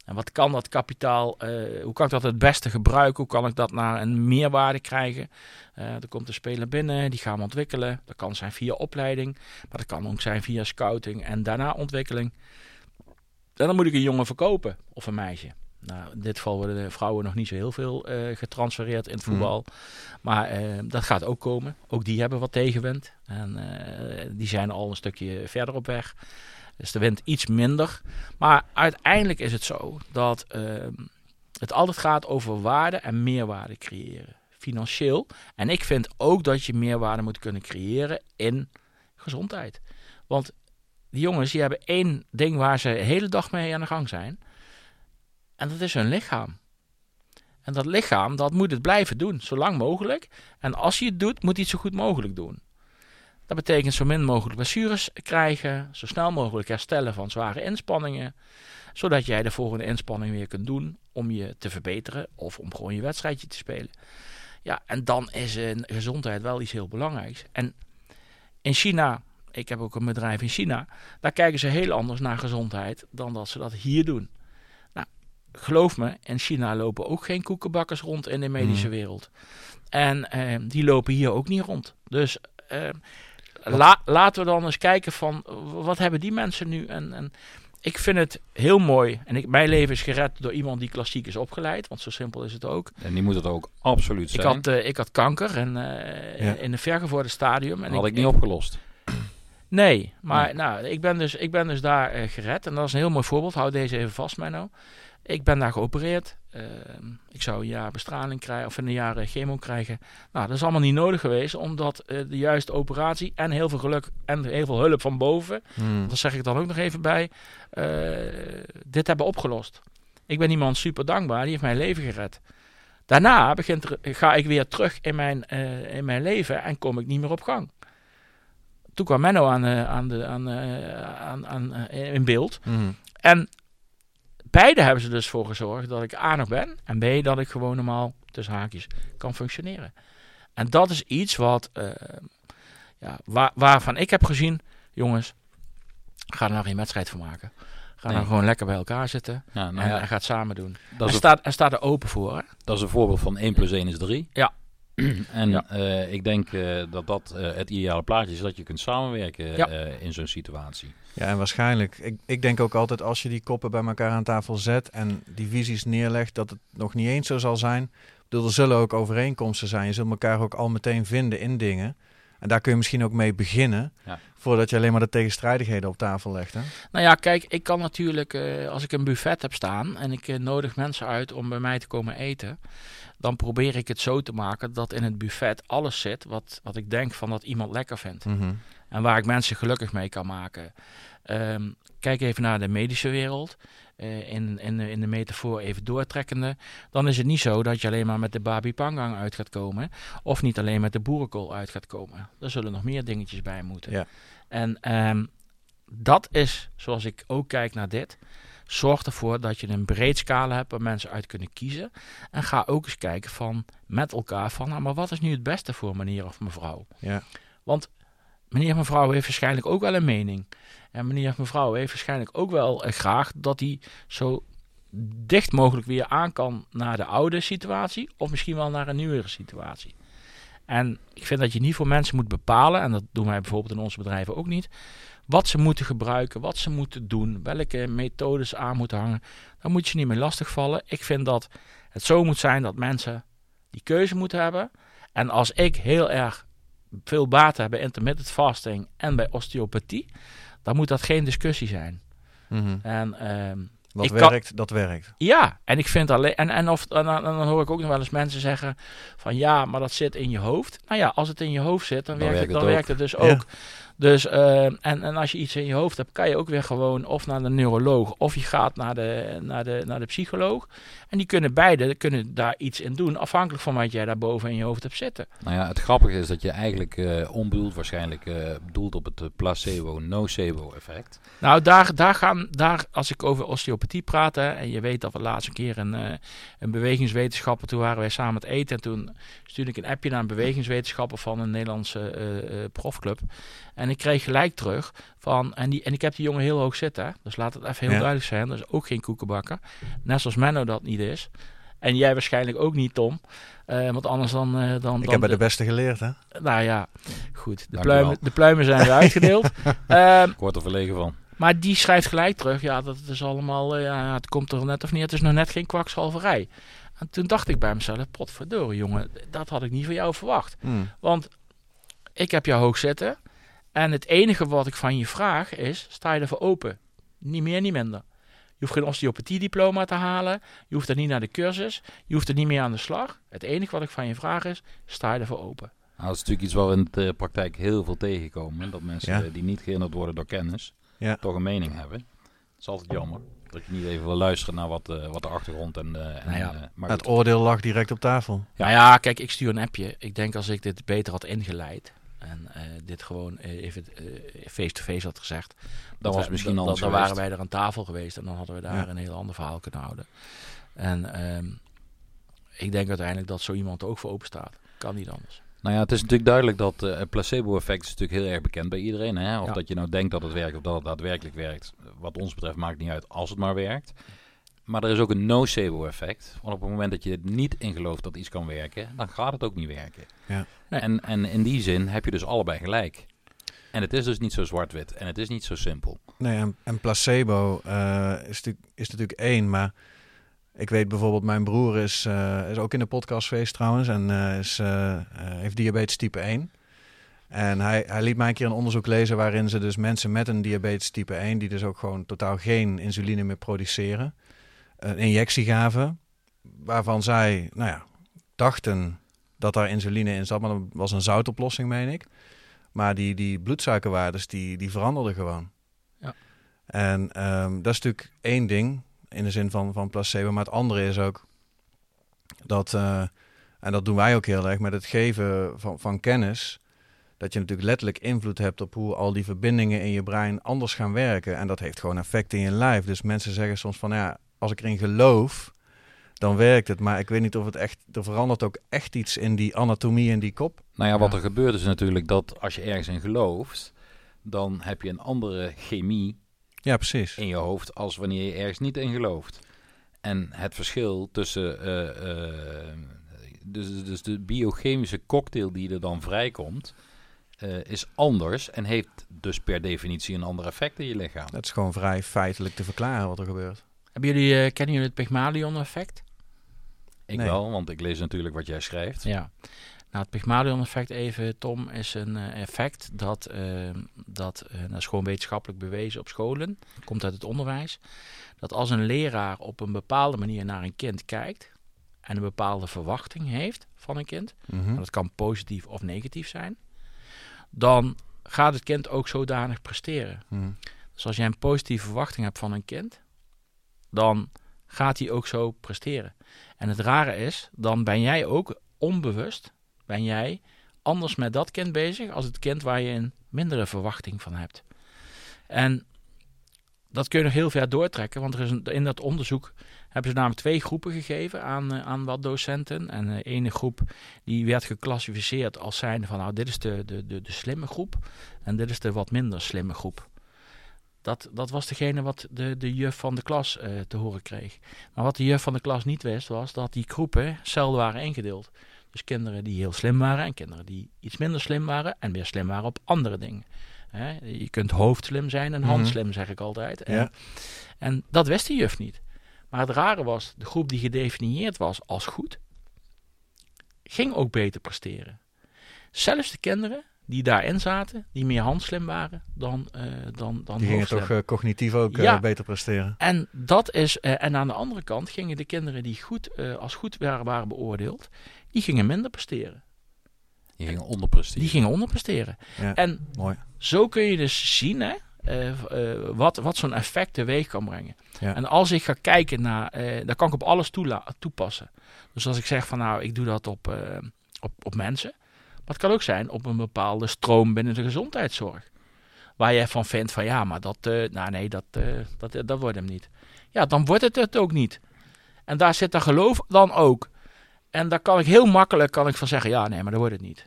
En wat kan dat kapitaal, eh, hoe kan ik dat het beste gebruiken? Hoe kan ik dat naar een meerwaarde krijgen? Eh, er komt een speler binnen, die gaan we ontwikkelen. Dat kan zijn via opleiding, maar dat kan ook zijn via scouting en daarna ontwikkeling. En dan moet ik een jongen verkopen of een meisje. Nou, in dit geval worden de vrouwen nog niet zo heel veel eh, getransfereerd in het Hmm. voetbal. Maar dat gaat ook komen. Ook die hebben wat tegenwind. En die zijn al een stukje verder op weg. Dus de wind iets minder. Maar uiteindelijk is het zo dat ehm, het altijd gaat over waarde en meerwaarde creëren. Financieel. En ik vind ook dat je meerwaarde moet kunnen creëren in gezondheid. Want die jongens die hebben één ding waar ze de hele dag mee aan de gang zijn. En dat is hun lichaam. En dat lichaam, dat moet het blijven doen, zo lang mogelijk. En als je het doet, moet je het zo goed mogelijk doen. Dat betekent zo min mogelijk blessures krijgen, zo snel mogelijk herstellen van zware inspanningen, zodat jij de volgende inspanning weer kunt doen om je te verbeteren of om gewoon je wedstrijdje te spelen. Ja, en dan is een gezondheid wel iets heel belangrijks. En in China, ik heb ook een bedrijf in China, daar kijken ze heel anders naar gezondheid dan dat ze dat hier doen. Nou, geloof me, in China lopen ook geen koekenbakkers rond in de medische Mhm. wereld. En eh, die lopen hier ook niet rond. Dus eh, la- laten we dan eens kijken van wat hebben die mensen nu? En, en ik vind het heel mooi. En ik, mijn leven is gered door iemand die klassiek is opgeleid. Want zo simpel is het ook. En die moet het ook absoluut Ik zijn. had, eh, ik had kanker en, eh, Ja. in een vergevorderd stadium. En had ik niet opgelost. Nee, maar Nee. Nou, ik, ben dus, ik ben dus daar eh, gered. En dat is een heel mooi voorbeeld. Hou deze even vast, mij nou. Ik ben daar geopereerd. Ehm, ik zou een jaar bestraling krijgen of een jaar eh, chemo krijgen. Nou, dat is allemaal niet nodig geweest, omdat eh, de juiste operatie en heel veel geluk en heel veel hulp van boven, Hmm. dat zeg ik dan ook nog even bij, eh, dit hebben opgelost. Ik ben iemand super dankbaar, die heeft mijn leven gered. Daarna begint er, ga ik weer terug in mijn, in mijn leven en kom ik niet meer op gang. Toen kwam Menno aan, aan de, aan, aan, aan, in beeld. Hmm. En beide hebben ze dus voor gezorgd dat ik A nog ben en B dat ik gewoon normaal tussen haakjes kan functioneren. En dat is iets wat, eh, ja, waar, waarvan ik heb gezien, jongens, ga er nou geen wedstrijd van maken. Ga Nee. nou gewoon lekker bij elkaar zitten Ja, nou en, ja, en het samen doen. dat, En staat, en staat er open voor. Hè? dat is een voorbeeld van 1 plus 1 is 3. Ja. en Ja. eh, ik denk eh, dat dat eh, het ideale plaatje is dat je kunt samenwerken Ja. eh, in zo'n situatie. Ja, en waarschijnlijk. Ik, ik denk ook altijd als je die koppen bij elkaar aan tafel zet en die visies neerlegt, dat het nog niet eens zo zal zijn. Ik bedoel, er zullen ook overeenkomsten zijn. Je zult elkaar ook al meteen vinden in dingen. En daar kun je misschien ook mee beginnen, Ja. voordat je alleen maar de tegenstrijdigheden op tafel legt. Hè? Nou ja, kijk, ik kan natuurlijk, eh, als ik een buffet heb staan en ik nodig mensen uit om bij mij te komen eten, dan probeer ik het zo te maken dat in het buffet alles zit wat, wat ik denk van dat iemand lekker vindt. Mhm. En waar ik mensen gelukkig mee kan maken. Ehm, kijk even naar de medische wereld. Eh, in, in, de- in de metafoor even doortrekkende. Dan is het niet zo dat je alleen maar met de babi pangang uit gaat komen. Of niet alleen met de boerenkool uit gaat komen. Er zullen nog meer dingetjes bij moeten. Ja. En ehm, dat is, zoals ik ook kijk naar dit. Zorg ervoor dat je een breed scala hebt waar mensen uit kunnen kiezen. En ga ook eens kijken van met elkaar van, nou, maar wat is nu het beste voor meneer of mevrouw? Ja. Want meneer of mevrouw heeft waarschijnlijk ook wel een mening. En meneer of mevrouw heeft waarschijnlijk ook wel eh, graag dat hij zo dicht mogelijk weer aan kan naar de oude situatie. Of misschien wel naar een nieuwere situatie. En ik vind dat je niet voor mensen moet bepalen, en dat doen wij bijvoorbeeld in onze bedrijven ook niet, wat ze moeten gebruiken, wat ze moeten doen, welke methodes aan moeten hangen. Daar moet je niet mee lastigvallen. Ik vind dat het zo moet zijn dat mensen die keuze moeten hebben. En als ik heel erg veel baat heb bij intermittent fasting en bij osteopathie, dan moet dat geen discussie zijn. Mhm. En ehm, kan- werkt, dat werkt. ja, en ik vind alleen. En, en, of, en, dan- en dan hoor ik ook nog wel eens mensen zeggen: van ja, maar dat zit in je hoofd. Nou ja, als het in je hoofd zit, dan, Dan werkt, het, dan het werkt het dus Ja. ook. Dus, eh, en, en als je iets in je hoofd hebt, kan je ook weer gewoon of naar de neuroloog of je gaat naar de, naar de, naar de psycholoog. En die kunnen beide kunnen daar iets in doen, afhankelijk van wat jij daarboven in je hoofd hebt zitten. Nou ja, het grappige is dat je eigenlijk eh onbedoeld waarschijnlijk eh bedoelt op het eh, placebo-nocebo effect. Nou, daar, daar gaan, daar, als ik over osteopathie praat, hè, en je weet dat we laatst een keer een, een bewegingswetenschapper, toen waren wij samen het eten en toen stuurde ik een appje naar een bewegingswetenschapper van een Nederlandse profclub. En ik kreeg gelijk terug van, en, die, en ik heb die jongen heel hoog zitten, dus laat het even heel Ja. duidelijk zijn, dat is ook geen koekenbakker. Net zoals Menno dat niet is. En jij waarschijnlijk ook niet, Tom. Eh, want anders dan... eh, dan Ik dan heb bij de beste geleerd, hè? Nou ja, goed. De pluimen, de pluimen zijn weer uitgedeeld. Ehm, Ik word er verlegen van. maar die schrijft gelijk terug, ja, dat is allemaal, eh, ja, het komt er net of niet, het is nog net geen kwakzalverij. En toen dacht ik bij mezelf, potverdorie jongen, dat had ik niet van jou verwacht. Hmm. Want ik heb jou hoog zitten en het enige wat ik van je vraag is, sta je ervoor open? Niet meer, niet minder. Je hoeft geen osteopathie-diploma te halen, je hoeft er niet naar de cursus, je hoeft er niet meer aan de slag. Het enige wat ik van je vraag is, sta je ervoor open? Nou, dat is natuurlijk iets waar we in de praktijk heel veel tegenkomen. Dat mensen Ja. die niet gehinderd worden door kennis, Ja. toch een mening hebben. Dat is altijd jammer. Dat je niet even wil luisteren naar wat, eh, wat de achtergrond en... eh, en Nou ja, eh, maar Het goed. oordeel lag direct op tafel. Ja. Nou ja, kijk, ik stuur een appje. Ik denk als ik dit beter had ingeleid, en eh, dit gewoon eh, even eh, face-to-face had gezegd. Dat was misschien anders Dan waren wij er aan tafel geweest en dan hadden we daar Ja. een heel ander verhaal kunnen houden. En ehm, ik denk uiteindelijk dat zo iemand er ook voor open staat. Kan niet anders. Nou ja, het is natuurlijk duidelijk dat het placebo-effect is natuurlijk heel erg bekend bij iedereen. Hè? Of Ja. dat je nou denkt dat het werkt of dat het daadwerkelijk werkt. Wat ons betreft maakt niet uit als het maar werkt. Maar er is ook een nocebo-effect. Want op het moment dat je er niet in gelooft dat iets kan werken, dan gaat het ook niet werken. Ja. Nee. En, en in die zin heb je dus allebei gelijk. En het is dus niet zo zwart-wit. En het is niet zo simpel. Nee, en, en placebo eh, is, natuurlijk, is natuurlijk één, maar ik weet bijvoorbeeld, mijn broer is, eh, is ook in de podcast geweest trouwens en eh, is, heeft diabetes type 1. En hij, hij liet mij een keer een onderzoek lezen waarin ze dus mensen met een diabetes type 1, die dus ook gewoon totaal geen insuline meer produceren, een injectie gaven, waarvan zij, nou ja, dachten dat daar insuline in zat, maar dat was een zoutoplossing, meen ik. Maar die, die bloedsuikerwaardes, die, die veranderden gewoon. Ja. En ehm, dat is natuurlijk één ding in de zin van, van placebo. Maar het andere is ook dat, eh, en dat doen wij ook heel erg met het geven van, van kennis. Dat je natuurlijk letterlijk invloed hebt op hoe al die verbindingen in je brein anders gaan werken. En dat heeft gewoon effect in je lijf. Dus mensen zeggen soms van ja, als ik erin geloof, dan werkt het. Maar ik weet niet of het echt, er verandert ook echt iets in die anatomie in die kop. Nou ja, wat Ja. er gebeurt is natuurlijk dat als je ergens in gelooft, dan heb je een andere chemie Ja, precies. in je hoofd als wanneer je ergens niet in gelooft. En het verschil tussen eh, eh, dus, dus de biochemische cocktail die er dan vrijkomt, eh, is anders en heeft dus per definitie een ander effect in je lichaam. Dat is gewoon vrij feitelijk te verklaren wat er gebeurt. Hebben jullie, eh, kennen jullie het Pygmalion-effect? Ik Nee. wel, want ik lees natuurlijk wat jij schrijft. Ja. Nou, het Pygmalion-effect even, Tom, is een eh, effect dat, eh, dat, eh, dat is gewoon wetenschappelijk bewezen op scholen, komt uit het onderwijs, dat als een leraar op een bepaalde manier naar een kind kijkt en een bepaalde verwachting heeft van een kind, Mhm. en dat kan positief of negatief zijn, dan gaat het kind ook zodanig presteren. Mhm. Dus als jij een positieve verwachting hebt van een kind, dan gaat hij ook zo presteren. En het rare is, dan ben jij ook onbewust, ben jij anders met dat kind bezig als het kind waar je een mindere verwachting van hebt. En dat kun je nog heel ver doortrekken, want er is in dat onderzoek hebben ze namelijk twee groepen gegeven aan, eh, aan wat docenten. En de ene groep die werd geclassificeerd als zijnde van nou dit is de, de, de, de slimme groep en dit is de wat minder slimme groep. Dat, dat was degene wat de, de juf van de klas eh, te horen kreeg. Maar wat de juf van de klas niet wist, was dat die groepen zelden waren ingedeeld. Dus kinderen die heel slim waren en kinderen die iets minder slim waren en meer slim waren op andere dingen. Je kunt hoofdslim zijn en Mhm. handslim, zeg ik altijd. En, Ja. en dat wist die juf niet. Maar het rare was, de groep die gedefinieerd was als goed, ging ook beter presteren. Zelfs de kinderen die daarin zaten, die meer handslim waren dan, eh dan, dan Die gingen toch eh, cognitief ook eh, beter presteren. En dat is, eh, en aan de andere kant gingen de kinderen die goed, eh, als goed waren, waren beoordeeld, die gingen minder presteren. Die gingen onderpresteren. Die gingen onderpresteren. Ja. En Mooi. zo kun je dus zien hè, wat, wat zo'n effect teweeg kan brengen. Ja. En als ik ga kijken naar, eh dan kan ik op alles toela- toepassen. Dus als ik zeg van nou, ik doe dat op, eh, op, op mensen. Maar het kan ook zijn op een bepaalde stroom binnen de gezondheidszorg. Waar je van vindt van ja, maar dat, eh, nou nee, dat, eh, dat, dat wordt hem niet. Ja, dan wordt het het ook niet. En daar zit dat geloof dan ook. En daar kan ik heel makkelijk kan ik van zeggen, ja nee, maar dat wordt het niet.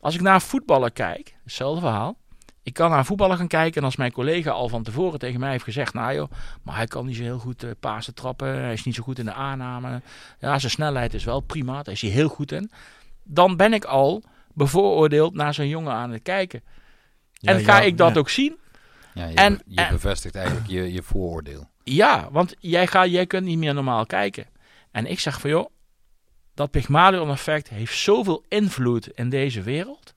Als ik naar een voetballer kijk, hetzelfde verhaal. Ik kan naar een voetballer gaan kijken en als mijn collega al van tevoren tegen mij heeft gezegd, nou joh, maar hij kan niet zo heel goed eh pasen trappen, hij is niet zo goed in de aanname. Ja, zijn snelheid is wel prima, daar is hij heel goed in. Dan ben ik al bevooroordeeld naar zo'n jongen aan het kijken. Ja, en ga ja, ik dat ja. ook zien? Ja, je, En- je en- bevestigt eigenlijk je, je vooroordeel. Ja, want jij, gaat, jij kunt niet meer normaal kijken. En ik zeg van joh, dat Pygmalion-effect heeft zoveel invloed in deze wereld.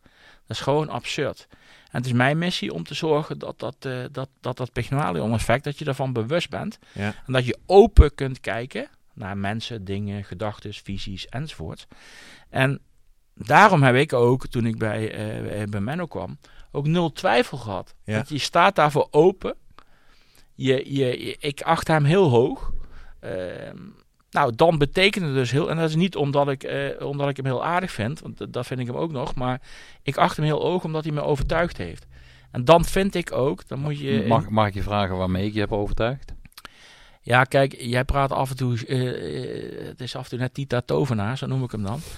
Dat is gewoon absurd. En het is mijn missie om te zorgen dat dat, eh, dat, dat, dat Pygmalion-effect, dat je ervan bewust bent. Ja. En dat je open kunt kijken naar mensen, dingen, gedachten, visies enzovoort. En daarom heb ik ook, toen ik bij, eh, bij Menno kwam, ook nul twijfel gehad. Ja. Want je staat daarvoor open. Je, je, je- ik acht hem heel hoog. Ehm, Nou, dan betekent het dus heel... En dat is niet omdat ik, eh, omdat ik hem heel aardig vind. Want dat- vind ik hem ook nog. Maar ik acht hem heel oog omdat hij me overtuigd heeft. En dan vind ik ook... Dan moet je... Mag, mag ik je vragen waarmee ik je heb overtuigd? Ja, kijk, jij praat af en toe... eh, eh, het is af en toe net Tita Tovenaar, zo noem ik hem dan.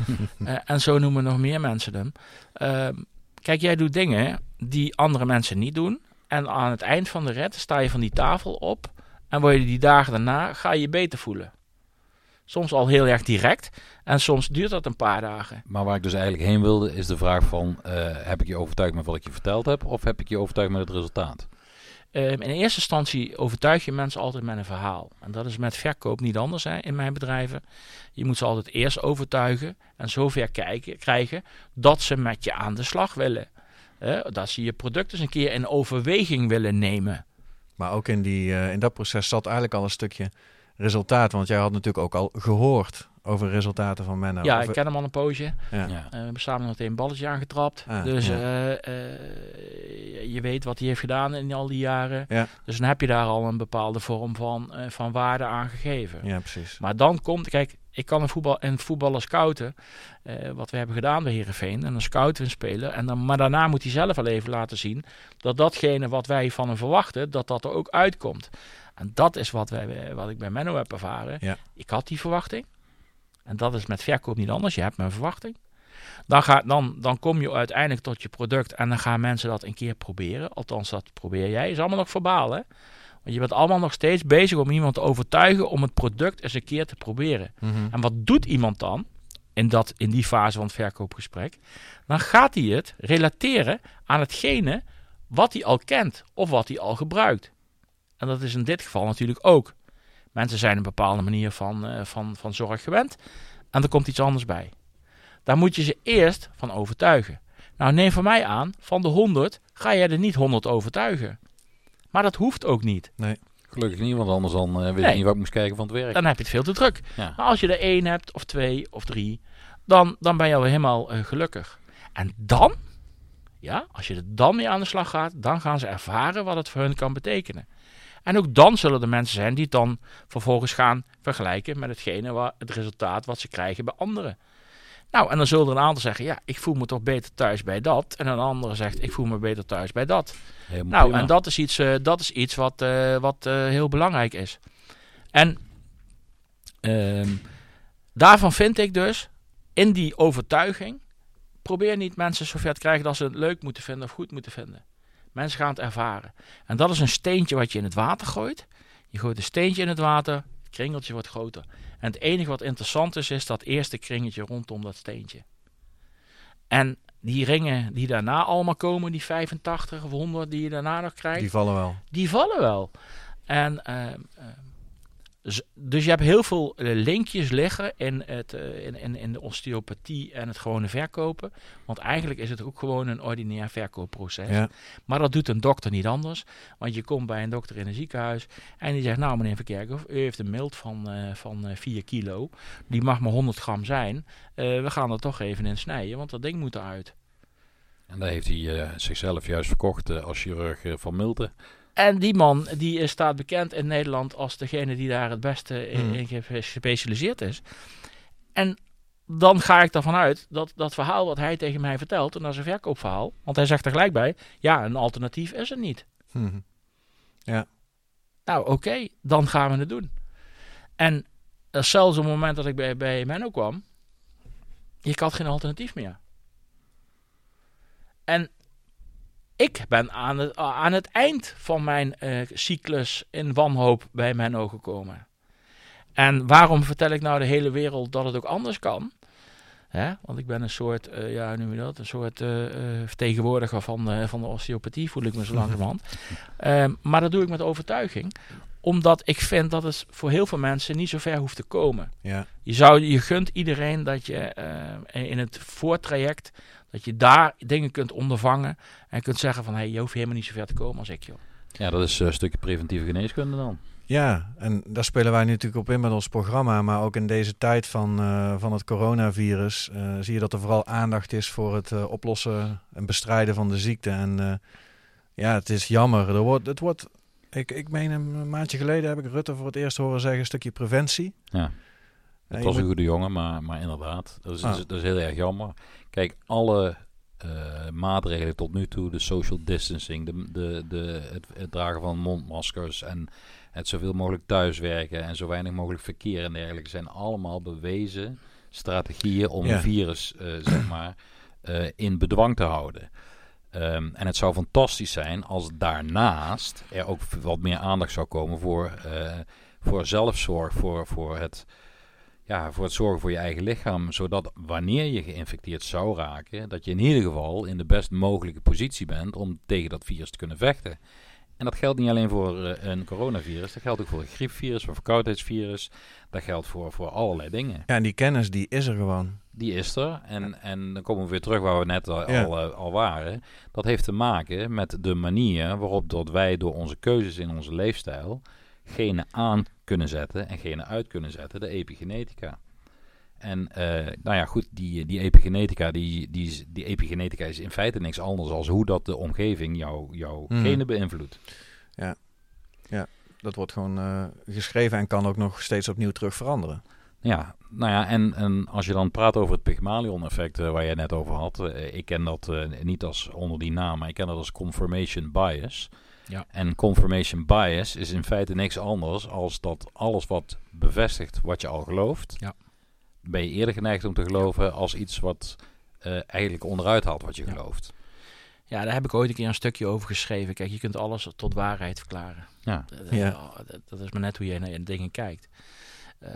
Eh, en zo noemen nog meer mensen hem. Ehm, kijk, jij doet dingen die andere mensen niet doen. En aan het eind van de rit sta je van die tafel op. En word je die dagen daarna, ga je je beter voelen. Soms al heel erg direct. En soms duurt dat een paar dagen. Maar waar ik dus eigenlijk heen wilde, is de vraag van... heb ik je overtuigd met wat ik je verteld heb? Of heb ik je overtuigd met het resultaat? Ehm, in eerste instantie overtuig je mensen altijd met een verhaal. En dat is met verkoop niet anders hè, in mijn bedrijven. Je moet ze altijd eerst overtuigen en zover kijken, krijgen dat ze met je aan de slag willen. Dat ze je product eens een keer in overweging willen nemen. Maar ook in, die, eh, in dat proces zat eigenlijk al een stukje resultaat. Want jij had natuurlijk ook al gehoord over resultaten van Menno. ja, Of- ik ken hem al een poosje. ja. Ja. Eh, we hebben samen nog een balletje aangetrapt. Ah, dus ja. eh, eh, je weet wat hij heeft gedaan in al die jaren. Ja. Dus dan heb je daar al een bepaalde vorm van, eh, van waarde aan gegeven. ja, precies. Maar dan komt, kijk, ik kan een, voetbal, een voetballer scouten, eh, wat we hebben gedaan bij Heerenveen. En dan scouten we een speler. En dan, maar daarna moet hij zelf al even laten zien dat datgene wat wij van hem verwachten, dat dat er ook uitkomt. En dat is wat, wij, wat ik bij Menno heb ervaren. Ja. Ik had die verwachting. En dat is met verkoop niet anders. Je hebt mijn verwachting. Dan, ga, dan, dan kom je uiteindelijk tot je product en dan gaan mensen dat een keer proberen. Althans, dat probeer jij. is allemaal nog verbaal, hè? Want je bent allemaal nog steeds bezig om iemand te overtuigen om het product eens een keer te proberen. Mhm. En wat doet iemand dan in, dat, in die fase van het verkoopgesprek? Dan gaat hij het relateren aan hetgene wat hij al kent of wat hij al gebruikt. En dat is in dit geval natuurlijk ook. Mensen zijn een bepaalde manier van, eh, van, van zorg gewend en er komt iets anders bij. Daar moet je ze eerst van overtuigen. Nou, neem van mij aan, van de 100 ga jij er niet 100 overtuigen. Maar dat hoeft ook niet. Gelukkig niet, want anders dan eh weet Nee. ik niet wat ik moest kijken van het werk. Dan heb je het veel te druk. Ja. Maar als je er één hebt, of twee, of drie, dan, dan ben je al helemaal eh, gelukkig. En dan, ja, als je er dan mee aan de slag gaat, dan gaan ze ervaren wat het voor hun kan betekenen. En ook dan zullen er mensen zijn die het dan vervolgens gaan vergelijken met hetgene waar, het resultaat wat ze krijgen bij anderen. Nou, en dan zullen er een aantal zeggen, ja, ik voel me toch beter thuis bij dat. En een andere zegt, ik voel me beter thuis bij dat. Helemaal Nou, prima. en dat is iets, eh, dat is iets wat, eh, wat eh, heel belangrijk is. En ehm, daarvan vind ik dus, in die overtuiging, probeer niet mensen zover te krijgen dat ze het leuk moeten vinden of goed moeten vinden. Mensen gaan het ervaren. En dat is een steentje wat je in het water gooit. Je gooit een steentje in het water, het kringeltje wordt groter. En het enige wat interessant is, is dat eerste kringetje rondom dat steentje. En die ringen die daarna allemaal komen, die 85 of 100 die je daarna nog krijgt, Die vallen wel. die vallen wel. En, z- dus je hebt heel veel eh, linkjes liggen in, het, eh, in, in, in de osteopathie en het gewone verkopen. Want eigenlijk is het ook gewoon een ordinair verkoopproces. Ja. Maar dat doet een dokter niet anders. Want je komt bij een dokter in een ziekenhuis en die zegt, nou meneer Verkerkhoff, u heeft een mild van, eh van eh 4 kilo. Die mag maar 100 gram zijn. Eh, we gaan er toch even in snijden, want dat ding moet eruit. En daar heeft hij eh, zichzelf juist verkocht als chirurg van Milten. En die man die staat bekend in Nederland als degene die daar het beste in, in ge- gespecialiseerd is. En dan ga ik ervan uit dat dat verhaal wat hij tegen mij vertelt, en dat is een verkoopverhaal, want hij zegt er gelijk bij, ja, een alternatief is er niet. Mhm. Nou, oké, dan gaan we het doen. En zelfs op het moment dat ik bij, bij Menno kwam, ik had geen alternatief meer. En ik ben aan het, aan het eind van mijn eh, cyclus in wanhoop bij Menno gekomen. En waarom vertel ik nou de hele wereld dat het ook anders kan? Hè? Want ik ben een soort, eh, ja, noem je dat? Een soort eh, eh, vertegenwoordiger van, de van de osteopathie, voel ik me zo langzamerhand. Ehm, maar dat doe ik met overtuiging omdat ik vind dat het voor heel veel mensen niet zo ver hoeft te komen. Ja. Je, zou, je gunt iedereen dat je eh, in het voortraject, dat je daar dingen kunt ondervangen. En kunt zeggen van, hé, hey, je hoeft helemaal niet zo ver te komen als ik, joh. Ja, dat is eh, een stukje preventieve geneeskunde dan. Ja, en daar spelen wij natuurlijk op in met ons programma. Maar ook in deze tijd van, eh, van het coronavirus eh, zie je dat er vooral aandacht is voor het oplossen en bestrijden van de ziekte. En eh, ja, het is jammer. Er wordt, het wordt, ik, ik meen een maandje geleden heb ik Rutte voor het eerst horen zeggen, een stukje preventie. Ja. Het was een goede jongen, maar, maar inderdaad, dat is, Ah. dat is heel erg jammer. Kijk, alle eh, maatregelen tot nu toe, de social distancing, de, de, de, het, het dragen van mondmaskers en het zoveel mogelijk thuiswerken en zo weinig mogelijk verkeer en dergelijke, zijn allemaal bewezen strategieën om Ja. een virus, eh, zeg maar, eh, in bedwang te houden. Ehm, en het zou fantastisch zijn als daarnaast er ook wat meer aandacht zou komen voor, voor zelfzorg, voor, voor, het, ja, voor het zorgen voor je eigen lichaam. Zodat wanneer je geïnfecteerd zou raken, dat je in ieder geval in de best mogelijke positie bent om tegen dat virus te kunnen vechten. En dat geldt niet alleen voor eh, een coronavirus, dat geldt ook voor een griepvirus, voor een verkoudheidsvirus. Dat geldt voor, voor allerlei dingen. Ja, en die kennis die is er gewoon. Die is er. En, en dan komen we weer terug waar we net al, Ja. al, eh, al waren. Dat heeft te maken met de manier waarop dat wij door onze keuzes in onze leefstijl genen aan kunnen zetten en genen uit kunnen zetten, de epigenetica. En eh, nou ja, goed, die, die epigenetica, die, die, die epigenetica is in feite niks anders dan hoe dat de omgeving jouw jouw Mhm. genen beïnvloedt. Dat wordt gewoon eh, geschreven en kan ook nog steeds opnieuw terug veranderen. Ja, nou ja, en, en als je dan praat over het Pygmalion-effect eh, waar je net over had. ik ken dat niet als onder die naam, maar ik ken dat als confirmation bias. Ja. En confirmation bias is in feite niks anders als dat alles wat bevestigt wat je al gelooft, Ja. ben je eerder geneigd om te geloven als iets wat eh, eigenlijk onderuit haalt wat je Ja. gelooft. Ja, daar heb ik ooit een keer een stukje over geschreven. Kijk, je kunt alles tot waarheid verklaren. Ja. Dat, Ja. dat, dat is maar net hoe je naar dingen kijkt. Eh,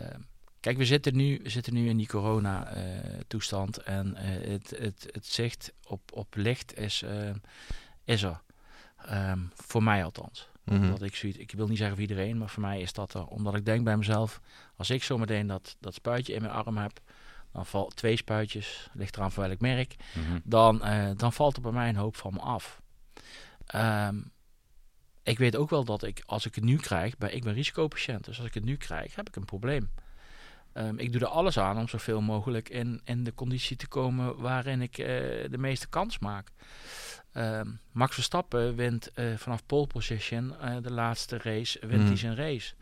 kijk, we zitten nu, we zitten nu in die corona-toestand. en eh, het, het, het zicht op, op licht is, is er. Ehm, voor mij althans. Mhm. Omdat ik, zoiets, ik wil niet zeggen voor iedereen, maar voor mij is dat er. Omdat ik denk bij mezelf, als ik zometeen dat, dat spuitje in mijn arm heb, dan valt twee spuitjes, ligt eraan voor welk merk, Mhm. dan, eh, dan valt er bij mij een hoop van me af. Ehm, ik weet ook wel dat ik, als ik het nu krijg, bij, ik ben risicopatiënt, dus als ik het nu krijg, heb ik een probleem. Ehm, ik doe er alles aan om zoveel mogelijk in, in de conditie te komen waarin ik eh, de meeste kans maak. Ehm, Max Verstappen wint eh, vanaf pole position eh, de laatste race, wint Mhm. hij zijn race.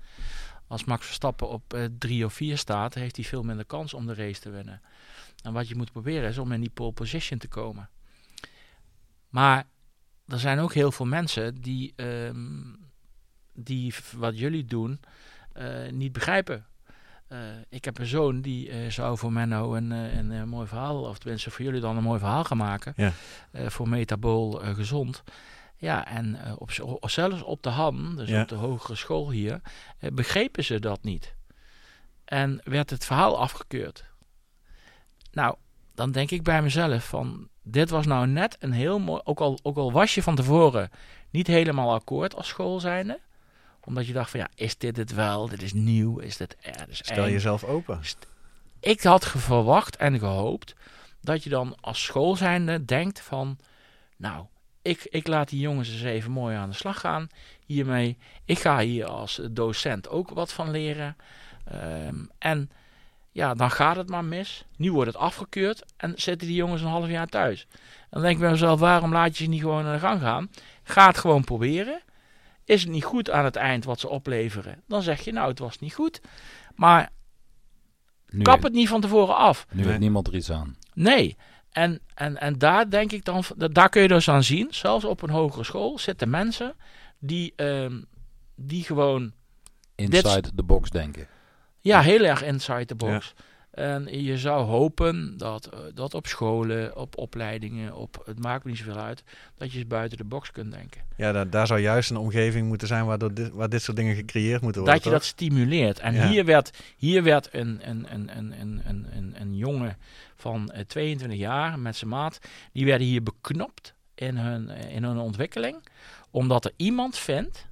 Als Max Verstappen op eh, drie of vier staat, heeft hij veel minder kans om de race te winnen. En wat je moet proberen is om in die pole position te komen. Maar er zijn ook heel veel mensen die, ehm, die wat jullie doen niet begrijpen. Eh, ik heb een zoon die eh, zou voor Menno een, eh, een, eh, mooi verhaal, of tenminste voor jullie dan een mooi verhaal gaan maken. Ja. Voor metabool gezond. Ja, en op, zelfs op de HAN, dus Ja. op de hogere school hier, begrepen ze dat niet. En werd het verhaal afgekeurd. Nou, dan denk ik bij mezelf van, dit was nou net een heel mooi, ook al, ook al was je van tevoren niet helemaal akkoord als school zijnde, omdat je dacht van ja, is dit het wel? Dit is nieuw, is dit? Dit is Stel eng. jezelf open. Ik had verwacht en gehoopt dat je dan als school zijnde denkt van, nou, ik, ik laat die jongens eens even mooi aan de slag gaan hiermee. Ik ga hier als docent ook wat van leren. Ehm, en ja, dan gaat het maar mis. Nu wordt het afgekeurd en zitten die jongens een half jaar thuis. Dan denk ik bij mezelf, waarom laat je ze niet gewoon aan de gang gaan? Ga het gewoon proberen. Is het niet goed aan het eind wat ze opleveren? Dan zeg je, nou, het was niet goed. Maar Nu, kap het niet van tevoren af. nu heeft niemand er iets aan. Nee. En, en, en daar denk ik dan, da- daar kun je dus aan zien, zelfs op een hogere school zitten mensen die, ehm, die gewoon, Inside the box denken. ja, heel erg inside the box. En je zou hopen dat, eh, dat op scholen, op opleidingen, op, het maakt me niet zoveel uit, dat je eens buiten de box kunt denken. Ja, daar, daar zou juist een omgeving moeten zijn waar, dit, waar dit soort dingen gecreëerd moeten worden. dat je dat stimuleert. En Ja. hier werd, hier werd een, een, een, een, een, een, een, een jongen van eh, 22 jaar met zijn maat, die werden hier beknopt in hun, eh, in hun ontwikkeling, omdat er iemand vindt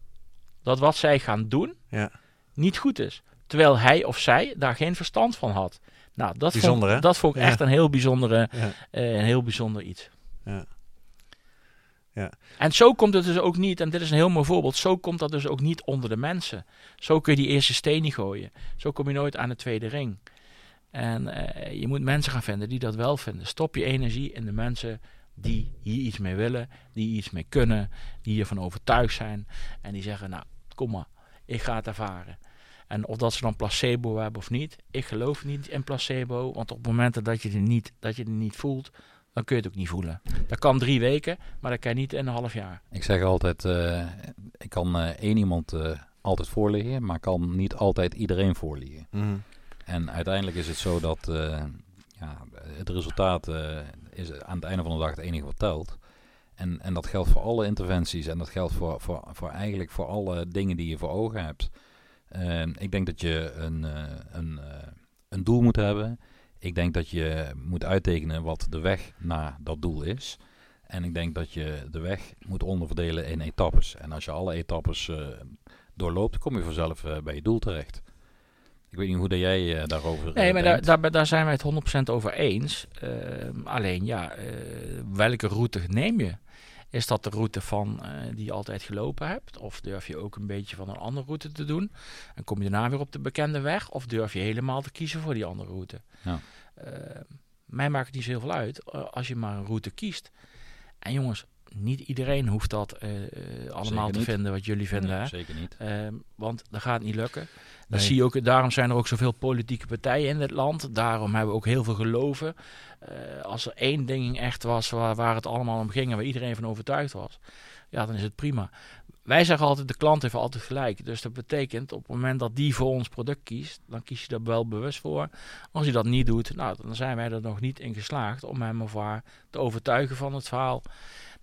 dat wat zij gaan doen Ja. niet goed is. Terwijl hij of zij daar geen verstand van had. Nou, dat Bijzonder, vond, hè? dat vond ik Ja. echt een heel, bijzondere, Ja. eh, een heel bijzonder iets. Ja. Ja. En zo komt het dus ook niet, en dit is een heel mooi voorbeeld, zo komt dat dus ook niet onder de mensen. Zo kun je die eerste steen niet gooien. Zo kom je nooit aan de tweede ring. En eh, je moet mensen gaan vinden die dat wel vinden. Stop je energie in de mensen die hier iets mee willen, die hier iets mee kunnen, die hiervan overtuigd zijn. En die zeggen, nou, kom maar, ik ga het ervaren. En of dat ze dan placebo hebben of niet, ik geloof niet in placebo. Want op momenten dat je het niet, dat je het niet voelt, dan kun je het ook niet voelen. Dat kan drie weken, maar dat kan je niet in een half jaar. Ik zeg altijd, uh, ik kan uh, één iemand uh, altijd voorliggen, maar kan niet altijd iedereen voorliggen. Mm. En uiteindelijk is het zo dat ja, het resultaat is aan het einde van de dag het enige wat telt. En, en dat geldt voor alle interventies en dat geldt voor, voor, voor eigenlijk voor alle dingen die je voor ogen hebt. Ik denk dat je een, een, een doel moet hebben ik denk dat je moet uittekenen wat de weg naar dat doel is. En ik denk dat je de weg moet onderverdelen in etappes. En als je alle etappes uh, doorloopt, kom je vanzelf uh, bij je doel terecht. Ik weet niet hoe dat jij uh, daarover Nee, maar daar, daar, daar, zijn wij het 100% over eens. Ehm, alleen ja, welke route neem je? Is dat de route van die je altijd gelopen hebt? Of durf je ook een beetje van een andere route te doen? En kom je daarna weer op de bekende weg? Of durf je helemaal te kiezen voor die andere route? Ja. Uh, mij maakt het niet zoveel uit uh, als je maar een route kiest. En jongens, niet iedereen hoeft dat uh, allemaal te vinden wat jullie vinden. Nee, zeker niet. Ehm, want dat gaat niet lukken. Nee. zie je ook, daarom zijn er ook zoveel politieke partijen in dit land. Daarom hebben we ook heel veel geloven. als er één ding echt was waar, waar het allemaal om ging en waar iedereen van overtuigd was, ja, dan is het prima. Wij zeggen altijd, de klant heeft altijd gelijk. Dus dat betekent, op het moment dat die voor ons product kiest, dan kies je daar wel bewust voor. Als hij dat niet doet, nou, dan zijn wij er nog niet in geslaagd om hem of haar te overtuigen van het verhaal.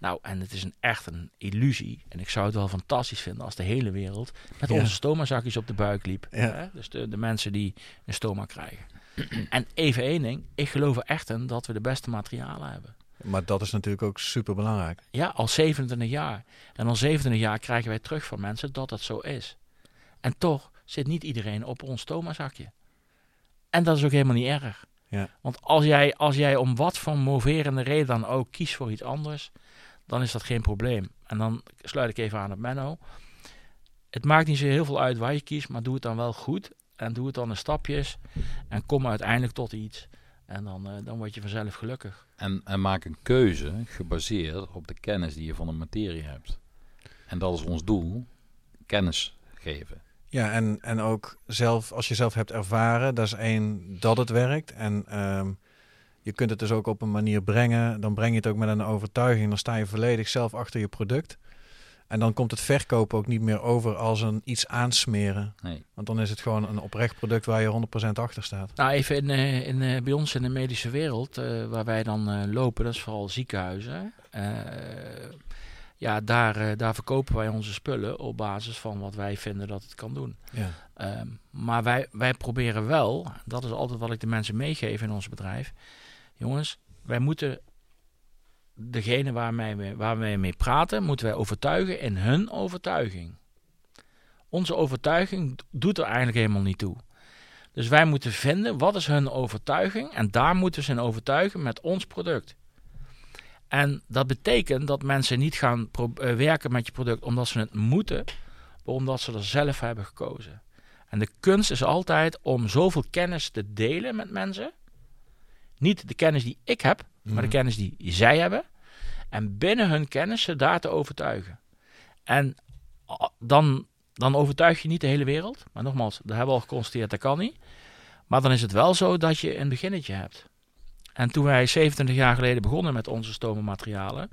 Nou, en het is een, echt een illusie. En ik zou het wel fantastisch vinden als de hele wereld met ja. onze stomazakjes op de buik liep. Ja. Hè? Dus de, de mensen die een stoma krijgen. en even één ding, ik geloof er echt in dat we de beste materialen hebben. Maar dat is natuurlijk ook super belangrijk. Ja, al 27 jaar. En al 27 jaar krijgen wij terug van mensen dat dat zo is. En toch zit niet iedereen op ons stomazakje. En dat is ook helemaal niet erg. Ja. Want als jij, als jij om wat voor moverende reden dan ook kiest voor iets anders, dan is dat geen probleem. En dan sluit ik even aan op Menno. Het maakt niet zo heel veel uit waar je kiest, maar doe het dan wel goed. En doe het dan in stapjes. En kom uiteindelijk tot iets. En dan, uh, dan word je vanzelf gelukkig. En, en maak een keuze gebaseerd op de kennis die je van de materie hebt. En dat is ons doel, kennis geven. Ja, en, en ook zelf, als je zelf hebt ervaren, dat is één, dat het werkt. En um, je kunt het dus ook op een manier brengen. Dan breng je het ook met een overtuiging. Dan sta je volledig zelf achter je product. En dan komt het verkopen ook niet meer over als een iets aansmeren. Nee. Want dan is het gewoon een oprecht product waar je 100% achter staat. Nou, even in, uh, in, uh, bij ons in de medische wereld, uh, waar wij dan lopen, dat is vooral ziekenhuizen. ja, daar, daar verkopen wij onze spullen op basis van wat wij vinden dat het kan doen. Ja. Ehm, maar wij, wij proberen wel, dat is altijd wat ik de mensen meegeef in ons bedrijf. Jongens, wij moeten degene waarmee we, waar wij mee praten, moeten wij overtuigen in hun overtuiging. Onze overtuiging doet er eigenlijk helemaal niet toe. Dus wij moeten vinden wat is hun overtuiging en daar moeten ze in overtuigen met ons product. En dat betekent dat mensen niet gaan uh, werken met je product omdat ze het moeten, maar omdat ze er zelf hebben gekozen. En de kunst is altijd om zoveel kennis te delen met mensen. Niet de kennis die ik heb, maar de mhm. kennis die zij hebben. En binnen hun kennis ze daar te overtuigen. En dan, dan overtuig je niet de hele wereld. Maar nogmaals, dat hebben we al geconstateerd, dat kan niet. Maar dan is het wel zo dat je een beginnetje hebt. En toen wij 27 jaar geleden begonnen met onze stomenmaterialen,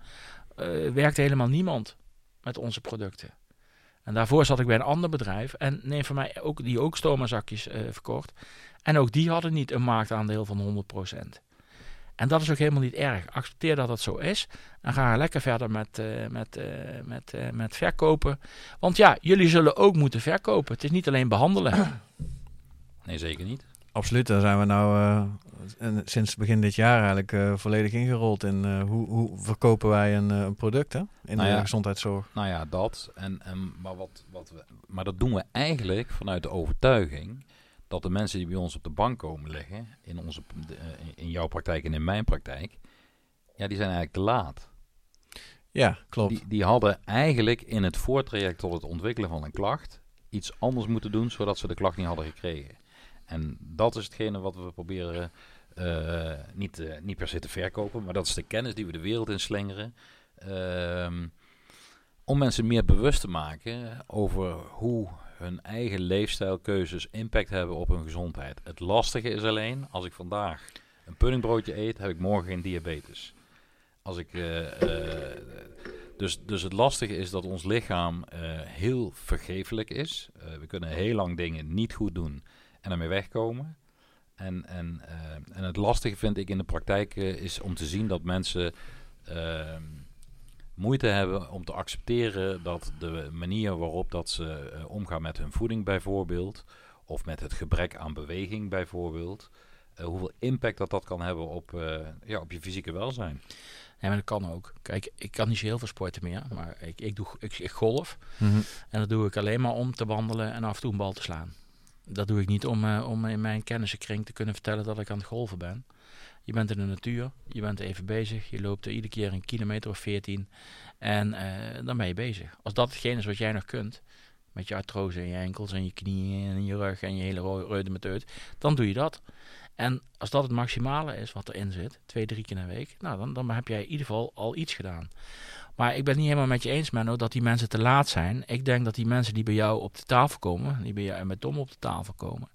uh, werkte helemaal niemand met onze producten. En daarvoor zat ik bij een ander bedrijf en neem van mij ook, die ook stomazakjes uh, verkocht. En ook die hadden niet een marktaandeel van 100%. En dat is ook helemaal niet erg. Accepteer dat het zo is. En ga lekker verder met, uh, met, uh, met, met verkopen. Want ja, jullie zullen ook moeten verkopen. Het is niet alleen behandelen. Nee, zeker niet. Absoluut, daar zijn we nou sinds begin dit jaar eigenlijk volledig ingerold in hoe, hoe verkopen wij een, product hè? in nou de ja, gezondheidszorg. Nou ja, dat. En, en, maar, wat, wat we, maar dat doen we eigenlijk vanuit de overtuiging dat de mensen die bij ons op de bank komen liggen, in, onze, eh, in jouw praktijk en in mijn praktijk, ja, die zijn eigenlijk te laat. Ja, klopt. Die, die hadden eigenlijk in het voortraject tot het ontwikkelen van een klacht iets anders moeten doen, zodat ze de klacht niet hadden gekregen. En dat is hetgene wat we proberen uh, niet, uh, niet per se te verkopen, maar dat is de kennis die we de wereld in slingeren. Uh, om mensen meer bewust te maken over hoe hun eigen leefstijlkeuzes impact hebben op hun gezondheid. Het lastige is alleen, als ik vandaag een puddingbroodje eet, heb ik morgen geen diabetes. Als ik, eh, eh, dus, dus het lastige is dat ons lichaam eh, heel vergeeflijk is. Eh, we kunnen heel lang dingen niet goed doen en ermee wegkomen. En, en, eh, en het lastige vind ik in de praktijk eh, is om te zien dat mensen ehm, moeite hebben om te accepteren dat de manier waarop dat ze eh, omgaan met hun voeding bijvoorbeeld, of met het gebrek aan beweging bijvoorbeeld, hoeveel impact dat dat kan hebben op, ja, op je fysieke welzijn. Ja, maar dat kan ook. Kijk, ik kan niet zo heel veel sporten meer, maar ik, ik, doe, ik, ik golf. Mhm. En dat doe ik alleen maar om te wandelen en af en toe een bal te slaan. Dat doe ik niet om, eh, om in mijn kennissenkring te kunnen vertellen dat ik aan het golven ben. Je bent in de natuur, je bent even bezig, je loopt er iedere keer een kilometer of veertien en eh, dan ben je bezig. Als dat hetgeen is wat jij nog kunt, met je artrose in je enkels en je knieën en je rug en je hele ro- reudemeteut, dan doe je dat. En als dat het maximale is wat erin zit, twee, drie keer in week, nou dan, dan heb jij in ieder geval al iets gedaan. Maar ik ben het niet helemaal met je eens, Menno, dat die mensen te laat zijn. Ik denk dat die mensen die bij jou op de tafel komen, die bij jou en met Tom op de tafel komen,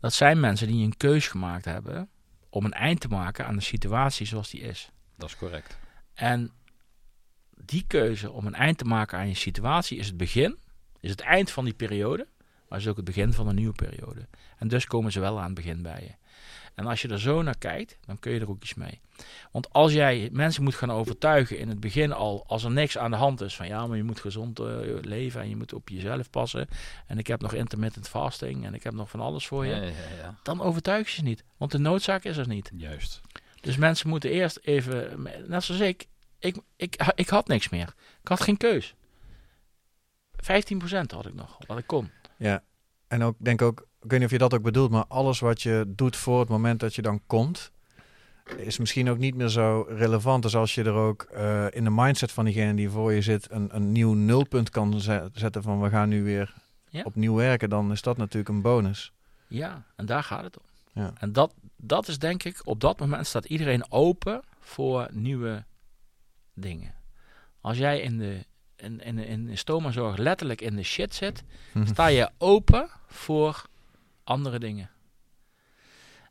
dat zijn mensen die een keus gemaakt hebben om een eind te maken aan de situatie zoals die is. Dat is correct. En die keuze om een eind te maken aan je situatie is het begin, is het eind van die periode, maar is ook het begin van een nieuwe periode. En dus komen ze wel aan het begin bij je. En als je er zo naar kijkt, dan kun je er ook iets mee. Want als jij mensen moet gaan overtuigen in het begin al, als er niks aan de hand is, van ja, maar je moet gezond eh, leven en je moet op jezelf passen. En ik heb nog intermittent fasting en ik heb nog van alles voor je. Ja, ja, ja. Dan overtuig je ze niet, want de noodzaak is er niet. Juist. Dus mensen moeten eerst even, net zoals ik, ik, ik, ik had niks meer. Ik had geen keus. 15% had ik nog, wat ik kon. Ja, en ook denk ook, ik weet niet of je dat ook bedoelt, maar alles wat je doet voor het moment dat je dan komt, is misschien ook niet meer zo relevant. Dus als je er ook eh, in de mindset van diegene die voor je zit een, een nieuw nulpunt kan ze- zetten van we gaan nu weer Ja. opnieuw werken, dan is dat natuurlijk een bonus. Ja, en daar gaat het om. Ja. En dat, dat is denk ik, op dat moment staat iedereen open voor nieuwe dingen. Als jij in de, in, in, in de stomazorg letterlijk in de shit zit, sta je open voor andere dingen.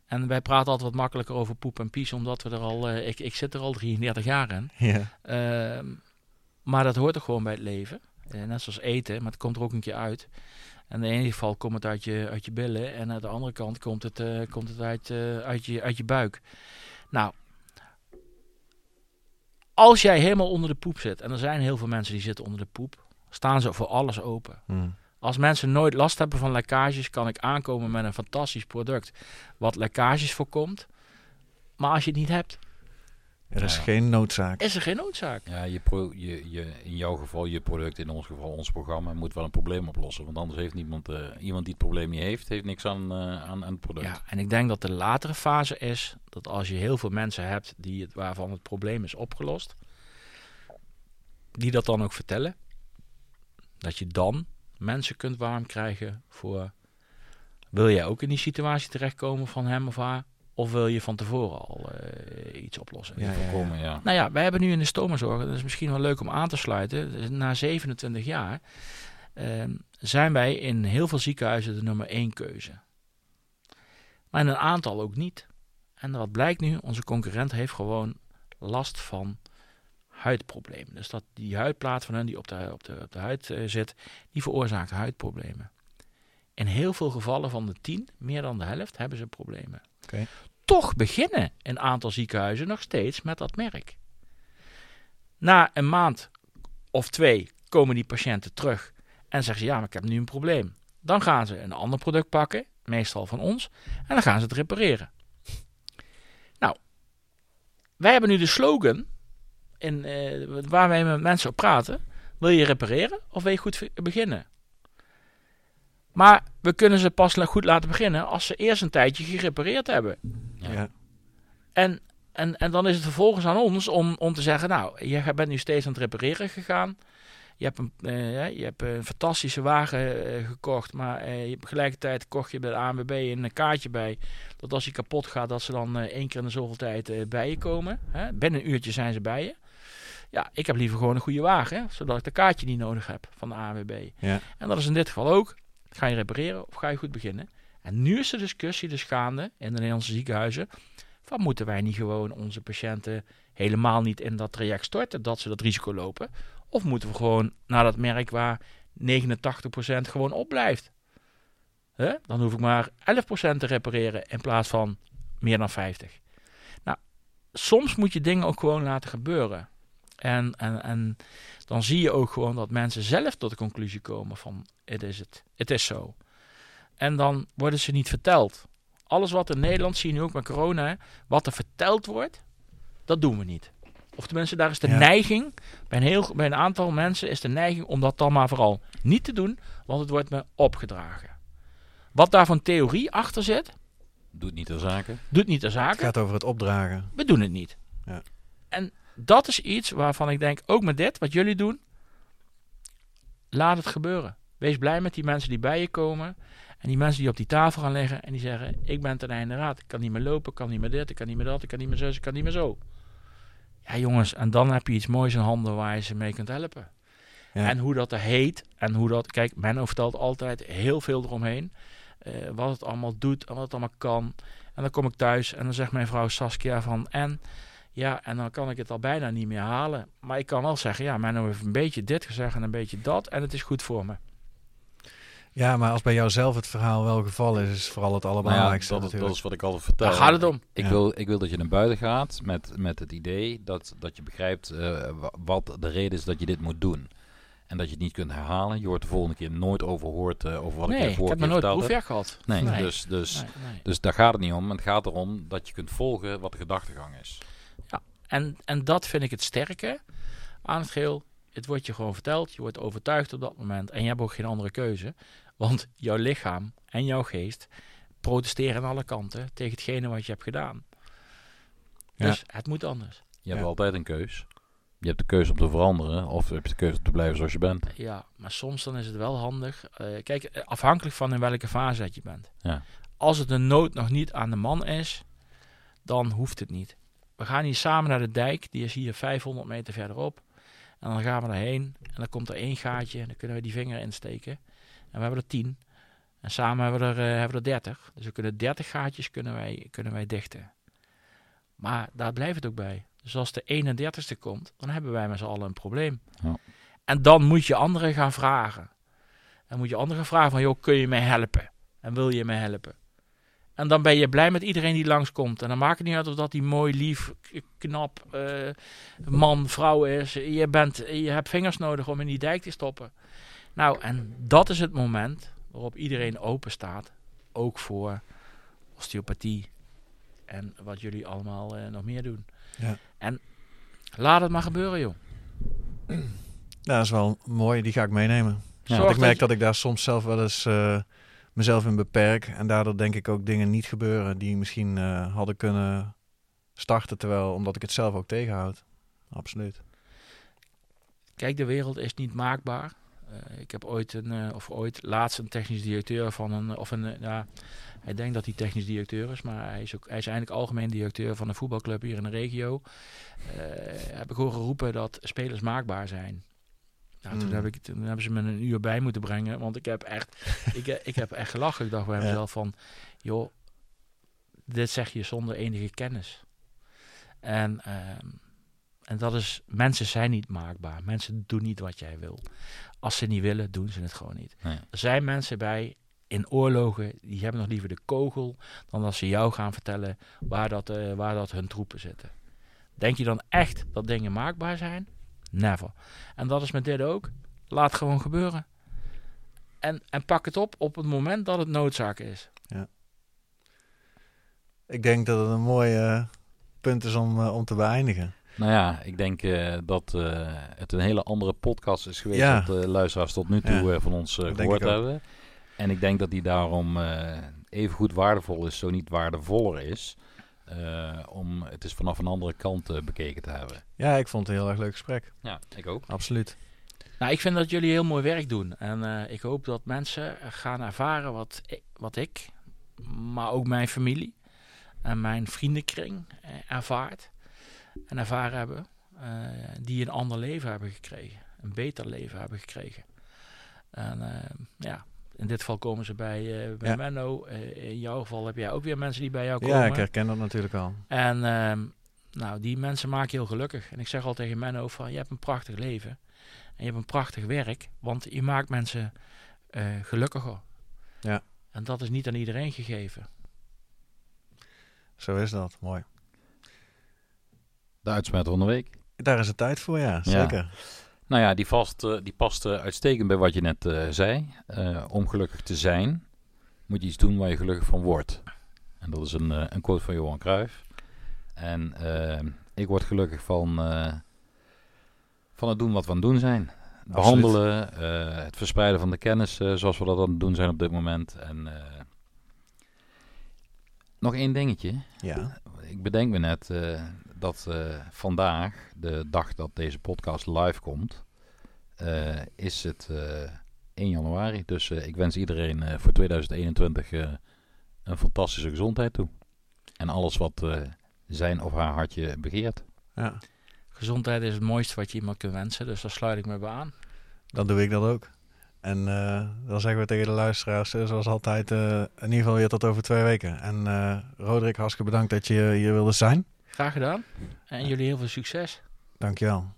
En wij praten altijd wat makkelijker over poep en pies, omdat we er al, eh, ik, ik zit er al 33 jaar in. ja. Ehm, maar dat hoort er gewoon bij het leven. Eh, net zoals eten, maar het komt er ook een keer uit. En in de ene geval komt het uit je, uit je billen. En aan de andere kant komt het, eh, komt het uit, uit, je, uit je buik. Nou, als jij helemaal onder de poep zit, en er zijn heel veel mensen die zitten onder de poep, staan ze voor alles open. Hm. Als mensen nooit last hebben van lekkages, kan ik aankomen met een fantastisch product wat lekkages voorkomt. Maar als je het niet hebt, Er is Ja. geen noodzaak. is er geen noodzaak. Ja, je pro, je, je, in jouw geval, je product, in ons geval ons programma, moet wel een probleem oplossen. Want anders heeft niemand, eh, iemand die het probleem niet heeft, heeft niks aan, eh, aan, aan het product. Ja, en ik denk dat de latere fase is dat als je heel veel mensen hebt die het, waarvan het probleem is opgelost, die dat dan ook vertellen, dat je dan mensen kunt warm krijgen voor wil jij ook in die situatie terechtkomen van hem of haar, of wil je van tevoren al eh, iets oplossen? Ja. Voorkomen, ja. Nou ja, wij hebben nu in de stomazorg, dat is misschien wel leuk om aan te sluiten, dus na 27 jaar ehm, zijn wij in heel veel ziekenhuizen de nummer één keuze. Maar in een aantal ook niet. En wat blijkt nu, onze concurrent heeft gewoon last van huidproblemen. Dus dat die huidplaat van hen die op de, op de, op de huid eh, zit, die veroorzaakt huidproblemen. In heel veel gevallen van de tien, meer dan de helft, hebben ze problemen. Toch beginnen een aantal ziekenhuizen nog steeds met dat merk. Na een maand of twee komen die patiënten terug en zeggen ze: Ja, maar ik heb nu een probleem. Dan gaan ze een ander product pakken, meestal van ons, en dan gaan ze het repareren. Nou, wij hebben nu de slogan in, eh, waar wij met mensen op praten: Wil je repareren of wil je goed beginnen? Maar we kunnen ze pas goed laten beginnen als ze eerst een tijdje gerepareerd hebben. Ja. En, en, en dan is het vervolgens aan ons om, om te zeggen, nou, je bent nu steeds aan het repareren gegaan. Je hebt een, eh, je hebt een fantastische wagen eh, gekocht, maar eh, je- tegelijkertijd kocht je bij de ANWB een kaartje bij. Dat als hij kapot gaat, dat ze dan eh, één keer in de zoveel tijd eh, bij je komen. Hè? Binnen een uurtje zijn ze bij je. Ja, ik heb liever gewoon een goede wagen, hè, zodat ik de kaartje niet nodig heb van de ANWB. Ja. En dat is in dit geval ook. Ga je repareren of ga je goed beginnen? En nu is de discussie dus gaande in de Nederlandse ziekenhuizen. Van moeten wij niet gewoon onze patiënten helemaal niet in dat traject storten, dat ze dat risico lopen? Of moeten we gewoon naar dat merk waar 89% gewoon opblijft? Hè? Dan hoef ik maar 11% te repareren in plaats van meer dan 50. Nou, soms moet je dingen ook gewoon laten gebeuren. En, en, en dan zie je ook gewoon dat mensen zelf tot de conclusie komen van het is het, het is zo. En dan worden ze niet verteld. Alles wat in Nederland, zie je nu ook met corona, wat er verteld wordt, dat doen we niet. Of tenminste, daar is de Ja. neiging, bij een, heel, bij een aantal mensen is de neiging om dat dan maar vooral niet te doen, want het wordt me opgedragen. Wat daar van theorie achter zit, Doet niet ter zake. doet niet de Het zaken. gaat over het opdragen. We doen het niet. Ja. En dat is iets waarvan ik denk, ook met dit, wat jullie doen, laat het gebeuren. Wees blij met die mensen die bij je komen. En die mensen die op die tafel gaan liggen en die zeggen, ik ben ten einde raad. Ik kan niet meer lopen, ik kan niet meer dit, ik kan niet meer dat, ik kan niet meer zo, ik kan niet meer zo. Ja jongens, en dan heb je iets moois in handen waar je ze mee kunt helpen. Ja. En hoe dat er heet en hoe dat... Kijk, Menno vertelt altijd heel veel eromheen. eh, wat het allemaal doet en wat het allemaal kan. En dan kom ik thuis en dan zegt mijn vrouw Saskia van... En, ja, en dan kan ik het al bijna niet meer halen. Maar ik kan wel zeggen, ja, Menno heeft een beetje dit gezegd en een beetje dat. En het is goed voor me. ja, maar als bij jou zelf het verhaal wel geval is, is vooral het Nou ja, allerbelangrijkste dat, is- dat natuurlijk. is wat ik altijd vertel. Daar gaat het om. Ik, Ja. wil, ik wil dat je naar buiten gaat met, met het idee dat, dat je begrijpt eh, wa- wat de reden is dat je dit moet doen. En dat je het niet kunt herhalen. Je wordt de volgende keer nooit overhoord eh, over wat ik nee, je ik vorige heb nooit heb. proefwerk gehad. Nee, Nee. Dus, dus, Nee, nee. dus daar gaat het niet om. Het gaat erom dat je kunt volgen wat de gedachtegang is. En, en dat vind ik het sterke aan het geheel. Het wordt je gewoon verteld, je wordt overtuigd op dat moment en je hebt ook geen andere keuze. Want jouw lichaam en jouw geest protesteren aan alle kanten tegen hetgene wat je hebt gedaan. Ja. Dus het moet anders. Je hebt Ja. altijd een keus. Je hebt de keuze om te veranderen of heb je de keuze om te blijven zoals je bent. Ja, maar soms dan is het wel handig. eh, kijk, eh, afhankelijk van in welke fase dat je bent. Ja. Als het de nood nog niet aan de man is, dan hoeft het niet. We gaan hier samen naar de dijk, die is hier 500 meter verderop. En dan gaan we erheen en dan komt er één gaatje en dan kunnen we die vinger insteken. En we hebben er 10. En samen hebben we er, eh, hebben we er 30. Dus we kunnen 30 gaatjes kunnen wij, kunnen wij dichten. Maar daar blijft het ook bij. Dus als de 31ste komt, dan hebben wij met z'n allen een probleem. Ja. En dan moet je anderen gaan vragen. Dan moet je anderen gaan vragen van, joh, kun je mij helpen? En wil je mij helpen? En dan ben je blij met iedereen die langskomt. En dan maakt het niet uit of dat die mooi, lief, knap eh, man, vrouw is. Je, bent, je hebt vingers nodig om in die dijk te stoppen. Nou, en dat is het moment waarop iedereen open staat. Ook voor osteopathie. En wat jullie allemaal eh, nog meer doen. Ja. En laat het maar gebeuren, joh. Ja, dat is wel mooi, die ga ik meenemen. Ja, Want ik merk dat dat ik daar soms zelf wel eens eh, mezelf in beperk. En daardoor denk ik ook dingen niet gebeuren die misschien eh, hadden kunnen starten. Terwijl, omdat ik het zelf ook tegenhoud. Absoluut. Kijk, de wereld is niet maakbaar. Eh, ik heb ooit een, eh, of ooit laatst een technisch directeur van een, of een, ja, hij denkt dat hij technisch directeur is, maar hij is ook, hij is eigenlijk algemeen directeur van een voetbalclub hier in de regio. Heb ik horen roepen dat spelers maakbaar zijn. Nou, toen, Mm. heb ik, toen hebben ze me een uur bij moeten brengen, want ik heb echt, ik, ik heb echt gelachen. Ik dacht bij mezelf van, joh, dit zeg je zonder enige kennis. En, ehm, en dat is, mensen zijn niet maakbaar. Mensen doen niet wat jij wil. Als ze niet willen, doen ze het gewoon niet. Nee. Er zijn mensen bij in oorlogen, die hebben nog liever de kogel dan dat ze jou gaan vertellen waar dat, eh, waar dat hun troepen zitten. Denk je dan echt dat dingen maakbaar zijn? Never. En dat is met dit ook. Laat gewoon gebeuren. En, en pak het op op het moment dat het noodzaak is. Ik denk dat het een mooi eh, punt is om, eh, om te beëindigen. Nou ja, ik denk eh, dat eh, het een hele andere podcast is geweest Ja. dan de luisteraars tot nu toe Ja. van ons eh, Dat denk gehoord hebben. En ik denk dat die daarom eh even goed waardevol is, zo niet waardevoller is. Eh, om het is vanaf een andere kant eh, bekeken te hebben. Ja, ik vond het een heel erg leuk gesprek. Ja, ik ook. Absoluut. Nou, ik vind dat jullie heel mooi werk doen. En eh, ik hoop dat mensen gaan ervaren wat ik, wat ik, maar ook mijn familie en mijn vriendenkring ervaart en ervaren hebben. eh, die een ander leven hebben gekregen. Een beter leven hebben gekregen. En ja, in dit geval komen ze bij, uh, bij Ja. Menno. Eh, in jouw geval heb jij ook weer mensen die bij jou komen. Ja, ik herken dat natuurlijk al. En ehm, nou, die mensen maken je heel gelukkig. En ik zeg al tegen Menno van, je hebt een prachtig leven. En je hebt een prachtig werk. Want je maakt mensen eh, gelukkiger. Ja. En dat is niet aan iedereen gegeven. Zo is dat. Mooi. De uitsmijter van de week. Daar is het tijd voor, ja. Zeker. Nou ja, die, vast, eh, die past uitstekend bij wat je net eh, zei. Eh, om gelukkig te zijn, moet je iets doen waar je gelukkig van wordt. En dat is een, een quote van Johan Cruijff. En ik word gelukkig van, van het doen wat we aan het doen zijn. Behandelen, eh, het verspreiden van de kennis zoals we dat aan het doen zijn op dit moment. En nog één dingetje. Ja. Ik bedenk me net dat eh, vandaag, de dag dat deze podcast live komt, eh, is het eh 1 januari. Dus eh, ik wens iedereen eh, voor 2021 eh, een fantastische gezondheid toe. En alles wat eh, zijn of haar hartje begeert. ja. Gezondheid is het mooiste wat je iemand kunt wensen. Dus daar sluit ik me bij aan. Dan doe ik dat ook. En eh, dan zeggen we tegen de luisteraars, eh, zoals altijd, eh, in ieder geval weer tot over twee weken. En eh Roderick, hartstikke bedankt dat je hier wilde zijn. Graag gedaan. En jullie heel veel succes. Dankjewel.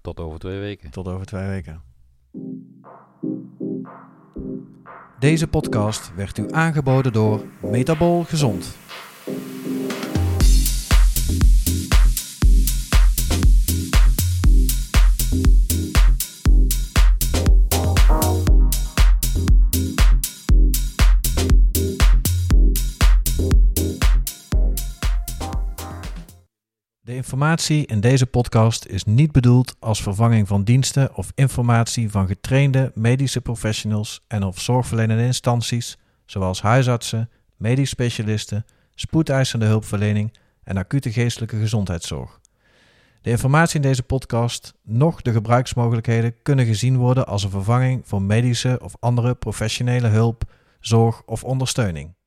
Tot over twee weken. Tot over twee weken. Deze podcast werd u aangeboden door Metabol Gezond. De informatie in deze podcast is niet bedoeld als vervanging van diensten of informatie van getrainde medische professionals en of zorgverlenende instanties, zoals huisartsen, medisch specialisten, spoedeisende hulpverlening en acute geestelijke gezondheidszorg. De informatie in deze podcast, noch de gebruiksmogelijkheden, kunnen gezien worden als een vervanging voor medische of andere professionele hulp, zorg of ondersteuning.